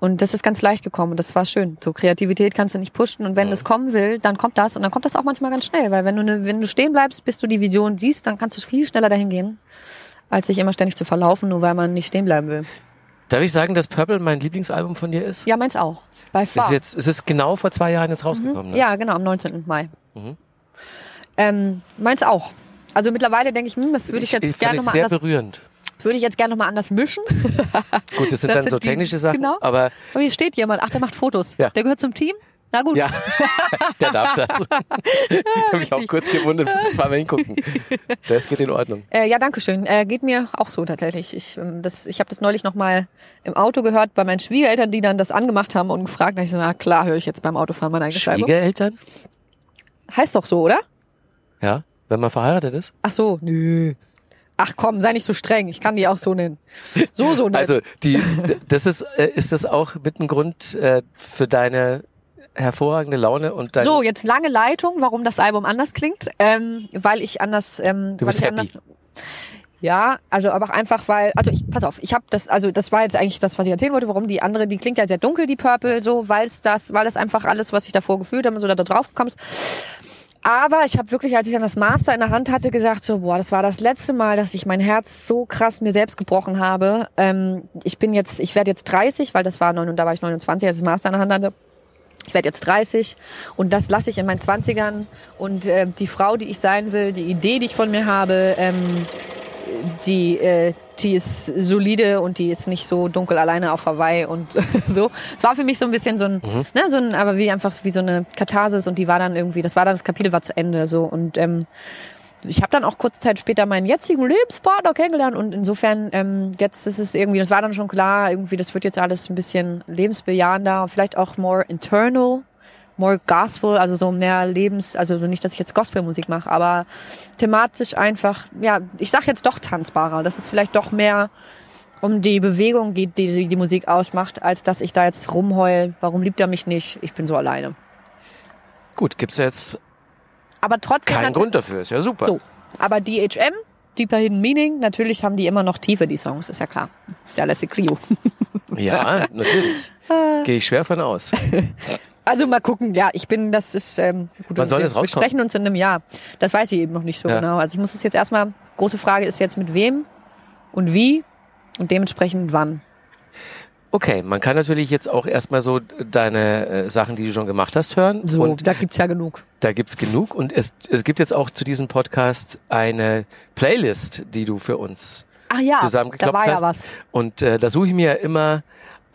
Und das ist ganz leicht gekommen und das war schön. So Kreativität kannst du nicht pushen und wenn es kommen will, dann kommt das und dann kommt das auch manchmal ganz schnell, weil wenn du ne, wenn du stehen bleibst, bis du die Vision siehst, dann kannst du viel schneller dahin gehen, als sich immer ständig zu verlaufen, nur weil man nicht stehen bleiben will. Darf ich sagen, dass Purple mein Lieblingsalbum von dir ist? Ja, meins auch. Bei Es far. ist jetzt, es ist genau vor zwei Jahren jetzt rausgekommen. Ne? Ja, genau, am 19. Mai. Mhm. Ähm, meins auch. Also mittlerweile denke ich, hm, das würde ich, jetzt fand gerne ich nochmal sehr berührend. Würde ich jetzt gerne noch mal anders mischen. Gut, das sind Das dann sind so die- technische Sachen, genau. aber Aber hier steht jemand, ach, der macht Fotos. Ja. Der gehört zum Team? Na gut. ja, der darf das. ich habe mich auch kurz gewundert, muss zweimal hingucken. Das geht in Ordnung. Äh, ja, danke schön. Äh, geht mir auch so tatsächlich. Ich, ähm, das, ich habe das neulich noch mal im Auto gehört bei meinen Schwiegereltern, die dann das angemacht haben und gefragt. Da ich so, na klar, höre ich jetzt beim Autofahren meine eigene Scheibe. Schwiegereltern? Heißt doch so, oder? Ja, wenn man verheiratet ist. Ach so, nö. Ach komm, sei nicht so streng. Ich kann die auch so nennen. So, so nennen. Also die, das ist, äh, ist das auch mit ein Grund äh, für deine hervorragende Laune und dein, So, jetzt lange Leitung, warum das Album anders klingt. Ähm, weil ich anders. Ähm, Du bist happy. anders, ja, also aber auch einfach, weil, also ich, pass auf, ich habe das, also das war jetzt eigentlich das, was ich erzählen wollte, warum die andere, die klingt ja sehr dunkel, die Purple, so, weil es das, weil das einfach alles, was ich davor gefühlt habe, und so da drauf gekommen ist. Aber ich habe wirklich, als ich dann das Master in der Hand hatte, gesagt, so, boah, das war das letzte Mal, dass ich mein Herz so krass mir selbst gebrochen habe. Ähm, ich bin jetzt, ich werde jetzt 30, weil das war neun und da war ich 29, als ich das Master in der Hand hatte. Ich werde jetzt 30 und das lasse ich in meinen 20ern. Und äh, die Frau, die ich sein will, die Idee, die ich von mir habe, ähm, die, äh, die ist solide und die ist nicht so dunkel alleine auf Hawaii und so. Es war für mich so ein bisschen so ein, ne, so ein, aber wie einfach wie so eine Katharsis und die war dann irgendwie, das war dann das Kapitel war zu Ende so. Und ähm, ich habe dann auch kurze Zeit später meinen jetzigen Lebenspartner kennengelernt und insofern ähm, jetzt ist es irgendwie, das war dann schon klar, irgendwie das wird jetzt alles ein bisschen lebensbejahender, vielleicht auch more internal, more Gospel, also so mehr Lebens, also nicht, dass ich jetzt Gospelmusik mache, aber thematisch einfach, ja, ich sag jetzt doch tanzbarer, dass es vielleicht doch mehr um die Bewegung geht, die die, die Musik ausmacht, als dass ich da jetzt rumheul, warum liebt er mich nicht, ich bin so alleine. gut, gibt's jetzt Aber trotzdem keinen Grund dafür, ist ja super. So, aber DHM, Deeper Hidden Meaning, natürlich haben die immer noch Tiefe, die Songs, ist ja klar. Ist ja Leslie Clio. Ja, natürlich. Gehe ich schwer von aus. Also mal gucken, ja, ich bin, das ist, ähm, gut, Wann soll wir, das wir rauskommen? sprechen uns in einem Jahr. Das weiß ich eben noch nicht so Ja. genau. Also ich muss es jetzt erstmal, große Frage ist jetzt mit wem und wie und dementsprechend wann. Okay, man kann natürlich jetzt auch erstmal so deine äh, Sachen, die du schon gemacht hast, hören. So, Und da gibt's ja genug. da gibt's genug. Und es, es gibt jetzt auch zu diesem Podcast eine Playlist, die du für uns Ach ja, zusammengeklopft da war hast. ja was. Und äh, da suche ich mir immer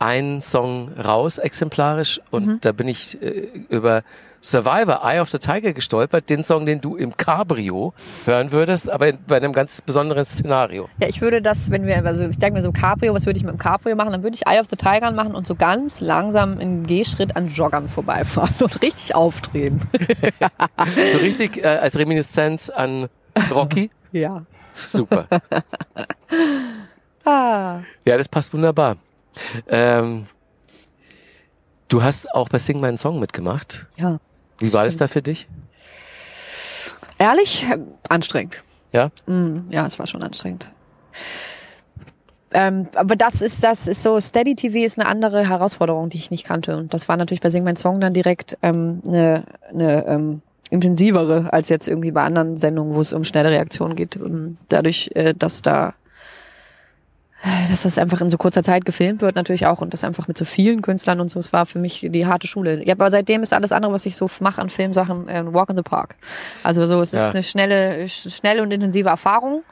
einen Song raus, exemplarisch. Und Mhm. da bin ich äh, über Survivor, Eye of the Tiger gestolpert. Den Song, den du im Cabrio hören würdest, aber in, bei einem ganz besonderen Szenario. Ja, ich würde das, wenn wir, also ich denke mir so Cabrio, was würde ich mit dem Cabrio machen? Dann würde ich Eye of the Tiger machen und so ganz langsam in Gehschritt an Joggern vorbeifahren und richtig aufdrehen. So richtig äh, als Reminiszenz an Rocky. ja. Super. Ah. Ja, das passt wunderbar. Ähm, du hast auch bei Sing meinen Song mitgemacht. Ja. Wie war das da für dich? Ehrlich, äh, anstrengend. Ja? Mm, ja, es war schon anstrengend. Ähm, aber das ist, das ist so, Steady TV ist eine andere Herausforderung, die ich nicht kannte. Und das war natürlich bei Sing mein Song dann direkt ähm, eine, eine ähm, intensivere als jetzt irgendwie bei anderen Sendungen, wo es um schnelle Reaktionen geht. Ähm, Dadurch, äh, dass da dass das einfach in so kurzer Zeit gefilmt wird natürlich auch und das einfach mit so vielen Künstlern und so, es war für mich die harte Schule. Ja, aber seitdem ist alles andere, was ich so mache an Filmsachen, äh, Walk in the Park. Also so, es Ja. ist eine schnelle, sch- schnelle und intensive Erfahrung.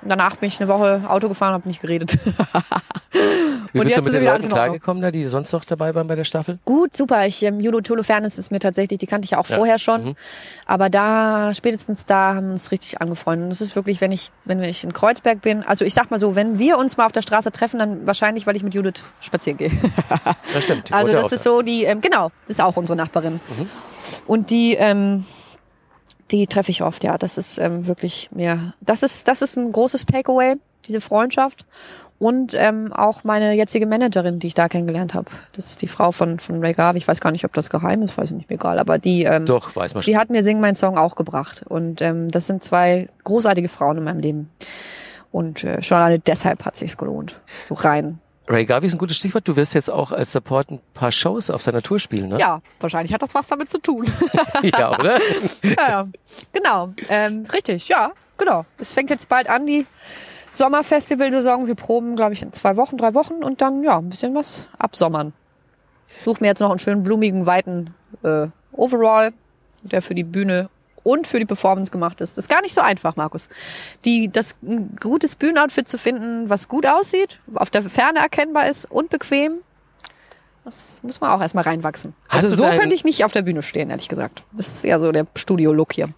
Und danach bin ich eine Woche Auto gefahren, habe nicht geredet. Wie Und bist jetzt du mit den Leuten klargekommen, da, die sonst noch dabei waren bei der Staffel? Gut, super. Ich, ähm, Judo Tolofernes ist mir tatsächlich, die kannte ich ja auch Ja. vorher schon. Mhm. Aber da, spätestens da haben wir uns richtig angefreundet. Und das ist wirklich, wenn ich, wenn ich in Kreuzberg bin, also ich sag mal so, wenn wir uns mal auf der Straße treffen, dann wahrscheinlich, weil ich mit Judith spazieren gehe. Das stimmt. Also das ist so die, ähm, genau, das ist auch unsere Nachbarin. Mhm. Und die, ähm, die treffe ich oft, ja. Das ist ähm, wirklich mir, das ist, das ist ein großes Takeaway, diese Freundschaft. Und ähm, auch meine jetzige Managerin, die ich da kennengelernt habe. Das ist die Frau von, von Ray Garvey. Ich weiß gar nicht, ob das geheim ist, weiß ich nicht, mir egal. Aber die, ähm. Doch, weiß man schon. die hat mir Sing mein Song auch gebracht. Und ähm, das sind zwei großartige Frauen in meinem Leben. Und äh, schon alleine deshalb hat sich's gelohnt. So rein Ray Garvey ist ein gutes Stichwort. Du wirst jetzt auch als Support ein paar Shows auf seiner Tour spielen, ne? Ja, wahrscheinlich hat das was damit zu tun. ja oder? ja, genau. Ähm, richtig, ja, genau. Es fängt jetzt bald an, die Sommerfestivalsaison. Wir proben, glaube ich, in zwei Wochen, drei Wochen und dann, ja, ein bisschen was absommern. Such mir jetzt noch einen schönen blumigen, weiten äh, Overall, der für die Bühne und für die Performance gemacht ist. Das ist gar nicht so einfach, Markus. Die, das ein gutes Bühnenoutfit zu finden, was gut aussieht, auf der Ferne erkennbar ist und bequem, das muss man auch erstmal reinwachsen. Hast also so könnte ich nicht auf der Bühne stehen, ehrlich gesagt. Das ist eher so der Studio-Look hier.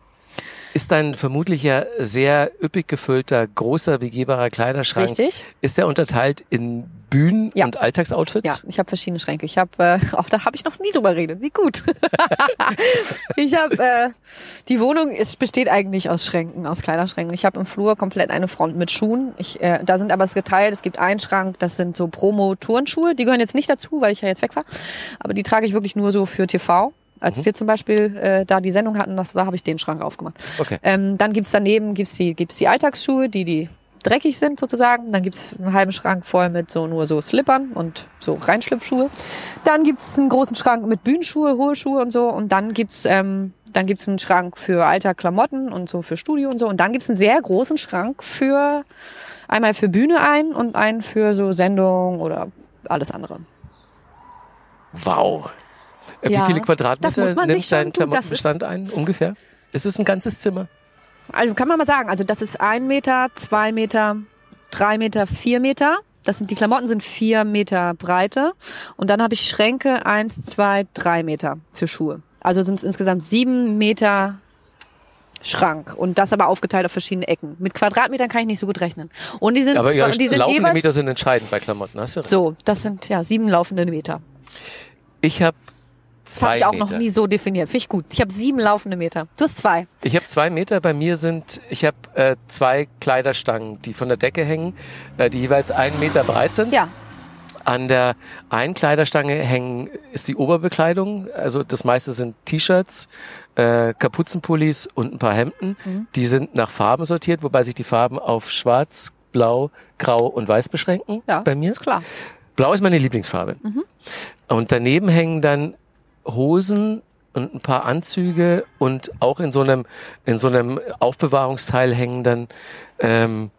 Ist dein vermutlich ja sehr üppig gefüllter, großer, begehbarer Kleiderschrank, Richtig? ist der unterteilt in Bühnen- Ja. und Alltagsoutfits? Ja, ich habe verschiedene Schränke. Ich habe, äh, auch da habe ich noch nie drüber geredet. Wie gut. ich habe, äh, die Wohnung ist, besteht eigentlich aus Schränken, aus Kleiderschränken. Ich habe im Flur komplett eine Front mit Schuhen. Ich, äh, da sind aber es geteilt. Es gibt einen Schrank, das sind so Promo-Turnschuhe. Die gehören jetzt nicht dazu, weil ich ja jetzt weg war. Aber die trage ich wirklich nur so für TV. Als wir zum Beispiel äh, da die Sendung hatten, das war, habe ich den Schrank aufgemacht. Okay. Ähm, dann gibt's daneben gibt's die, gibt's die Alltagsschuhe, die, die dreckig sind sozusagen. Dann gibt's einen halben Schrank voll mit so nur so Slippern und so Reinschlüpfschuhe. Dann gibt's einen großen Schrank mit Bühnenschuhe, hohe Schuhe und so. Und dann gibt's ähm, dann gibt's einen Schrank für Alltagklamotten und so für Studio und so. Und dann gibt's einen sehr großen Schrank für einmal für Bühne ein und einen für so Sendung oder alles andere. Wow. Äh, Ja, Wie viele das Quadratmeter nimmt dein Klamottenbestand ein, ungefähr? Ist es ein ganzes Zimmer? Also kann man mal sagen, also das ist ein Meter, zwei Meter, drei Meter, vier Meter. Das sind die Klamotten sind vier Meter Breite und dann habe ich Schränke eins, zwei, drei Meter für Schuhe. Also sind es insgesamt sieben Meter Schrank und das aber aufgeteilt auf verschiedene Ecken. Mit Quadratmetern kann ich nicht so gut rechnen. Und die sind, Aber ja, die sind laufende jeweils Meter sind entscheidend bei Klamotten, hast du recht. so. Das sind ja sieben laufende Meter. Ich habe Das habe ich auch Meter. noch nie so definiert. Finde ich gut. Ich habe sieben laufende Meter. Du hast zwei. Ich habe zwei Meter. Bei mir sind, ich habe äh, zwei Kleiderstangen, die von der Decke hängen, äh, die jeweils einen Meter breit sind. Ja. An der einen Kleiderstange hängen ist die Oberbekleidung. Also das meiste sind T-Shirts, äh, Kapuzenpullis und ein paar Hemden. Mhm. Die sind nach Farben sortiert, wobei sich die Farben auf Schwarz, Blau, Grau und Weiß beschränken. Ja, bei mir. ist klar. Blau ist meine Lieblingsfarbe. Und daneben hängen dann Hosen und ein paar Anzüge und auch in so einem in so einem Aufbewahrungsteil hängen dann ähm,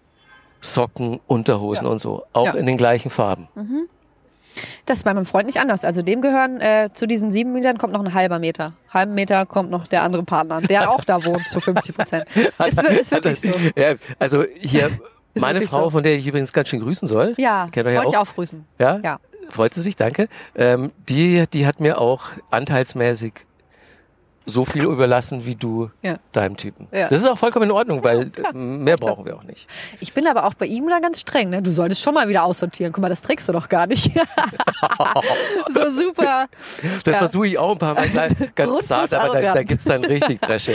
Socken, Unterhosen und so, auch Ja. in den gleichen Farben. Das ist bei meinem Freund nicht anders. Also dem gehören äh, zu diesen sieben Metern kommt noch ein halber Meter. Halben Meter kommt noch der andere Partner, der auch da wohnt zu 50 Prozent. Ist, ist wirklich so. Ja, also hier meine Frau, so. von der ich übrigens ganz schön grüßen soll. Ja, ihr ja wollte ich auch. auch grüßen. Ja? Ja. Freut sie sich, danke. Ähm, die, die hat mir auch anteilsmäßig so viel überlassen wie du Ja. deinem Typen. Ja. Das ist auch vollkommen in Ordnung, weil äh, mehr brauchen wir auch nicht. Ich bin aber auch bei ihm da ganz streng. Ne? Du solltest schon mal wieder aussortieren. Guck mal, das trägst du doch gar nicht. so super. Das Ja. versuche ich auch ein paar Mal gleich, ganz zart, aber da, da arrogant. gibt's dann richtig Dresche.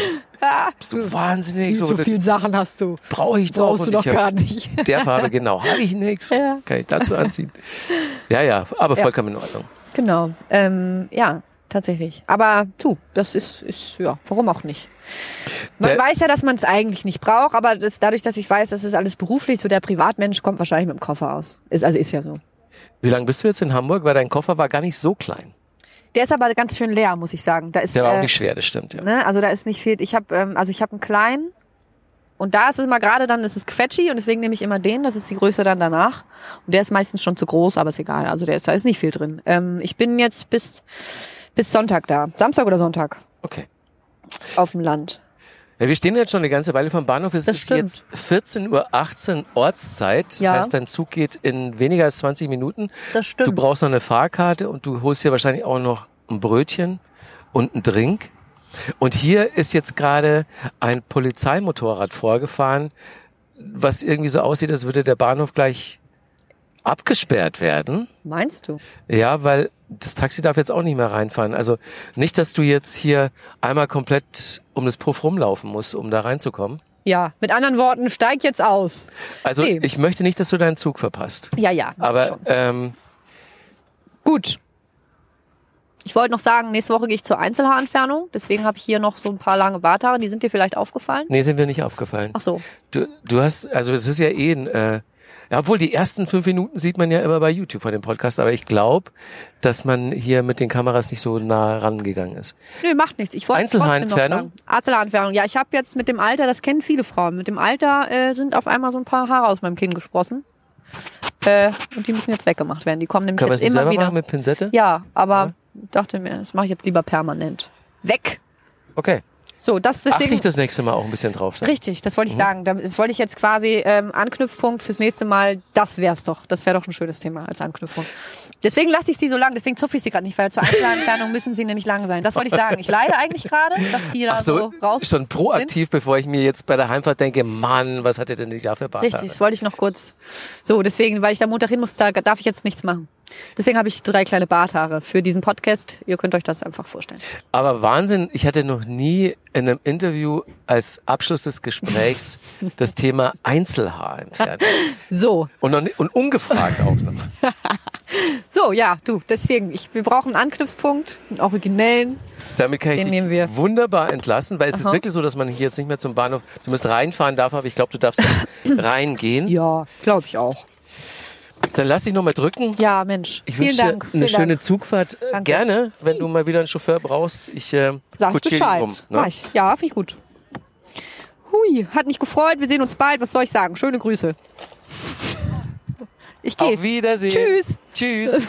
Bist du wahnsinnig? Viel so, zu viel Sachen hast du. brauche ich doch. Brauchst du doch gar nicht. Der Farbe genau, habe ich nichts. Ja. Kann ich dazu anziehen. Ja, ja, aber Ja. vollkommen in Ordnung. Genau. Ähm, ja, tatsächlich. Aber du, das ist, ist ja, warum auch nicht? Man Der- weiß ja, dass man es eigentlich nicht braucht, aber das, dadurch, dass ich weiß, das ist alles beruflich, so der Privatmensch kommt wahrscheinlich mit dem Koffer aus. Ist, also ist ja so. Wie lange bist du jetzt in Hamburg? Weil dein Koffer war gar nicht so klein. Der ist aber ganz schön leer, muss ich sagen. Da ist, Der war auch äh, nicht schwer, das stimmt, ja. ne, also da ist nicht viel. Ich habe, ähm, also ich habe einen kleinen und da ist es immer gerade dann, ist es quetschi und deswegen nehme ich immer den. Das ist die Größe dann danach. Und der ist meistens schon zu groß, aber ist egal. Also der ist, da ist nicht viel drin. Ähm, ich bin jetzt bis bis Sonntag da, Samstag oder Sonntag Okay. auf dem Land. Ja, wir stehen jetzt schon eine ganze Weile vom Bahnhof. Es Das ist stimmt. jetzt 14.18 Uhr Ortszeit. Das Ja. heißt, dein Zug geht in weniger als 20 Minuten. Das stimmt. Du brauchst noch eine Fahrkarte und du holst dir wahrscheinlich auch noch ein Brötchen und einen Drink. Und hier ist jetzt gerade ein Polizeimotorrad vorgefahren, was irgendwie so aussieht, als würde der Bahnhof gleich abgesperrt werden. Meinst du? Ja, weil das Taxi darf jetzt auch nicht mehr reinfahren. Also nicht, dass du jetzt hier einmal komplett um das Puff rumlaufen musst, um da reinzukommen. Ja, mit anderen Worten, steig jetzt aus. Also Nee. ich möchte nicht, dass du deinen Zug verpasst. Ja, ja. Aber schon. ähm, gut. Ich wollte noch sagen, nächste Woche gehe ich zur Einzelhaarentfernung. Deswegen habe ich hier noch so ein paar lange Barthaare. Die sind dir vielleicht aufgefallen? nee, sind mir nicht aufgefallen. Ach so. Du, du hast, also es ist ja eh ein, äh, Ja, obwohl die ersten fünf Minuten sieht man ja immer bei YouTube von dem Podcast, aber ich glaube, dass man hier mit den Kameras nicht so nah rangegangen ist. Nö, macht nichts. Ich wollte Einzelhaarentfernung? Einzelhaarentfernung. Ja, ich habe jetzt mit dem Alter, das kennen viele Frauen, mit dem Alter äh, sind auf einmal so ein paar Haare aus meinem Kinn gesprossen. Äh, und die müssen jetzt weggemacht werden. Die kommen nämlich Kann jetzt immer selber wieder. machen mit Pinzette? Ja, aber dachte mir, das mache ich jetzt lieber permanent. Weg! Okay. So, das ist Achte deswegen. ich das nächste Mal auch ein bisschen drauf. Dann. Richtig, das wollte ich sagen. Das wollte ich jetzt quasi ähm, Anknüpfpunkt fürs nächste Mal. Das wär's doch. Das wäre doch ein schönes Thema als Anknüpfung. Deswegen lasse ich sie so lang. Deswegen zupfe ich sie gerade nicht, weil zur Einzelentfernung müssen sie nämlich lang sein. Das wollte ich sagen. Ich leide eigentlich gerade, dass die da Ach so, so raus schon proaktiv, bevor ich mir jetzt bei der Heimfahrt denke, Mann, was hat er denn nicht dafür Bart? Richtig, das wollte ich noch kurz. So, deswegen, weil ich da Montag hin muss, da darf ich jetzt nichts machen. Deswegen habe ich drei kleine Barthaare für diesen Podcast. Ihr könnt euch das einfach vorstellen. Aber Wahnsinn, ich hatte noch nie in einem Interview als Abschluss des Gesprächs das Thema Einzelhaar entfernt. So, Und, noch, und ungefragt auch noch. so, ja, du, deswegen, ich, wir brauchen einen Anknüpfpunkt, einen originellen. Damit kann ich Den dich wunderbar entlassen, weil es ist Aha. wirklich so, dass man hier jetzt nicht mehr zum Bahnhof zumindest reinfahren darf, aber ich glaube, du darfst da reingehen. Ja, glaube ich auch. Dann lass dich nochmal drücken. Ja, Mensch. Ich vielen wünsche dir Dank. eine vielen schöne Dank. Zugfahrt. Äh, Danke. Gerne, wenn du mal wieder einen Chauffeur brauchst. Ich äh, Sag ich Bescheid. um. Ne? Ich. Ja, finde ich gut. Hui, hat mich gefreut. Wir sehen uns bald. Was soll ich sagen? Schöne Grüße. Ich gehe. Auf Wiedersehen. Tschüss. Tschüss.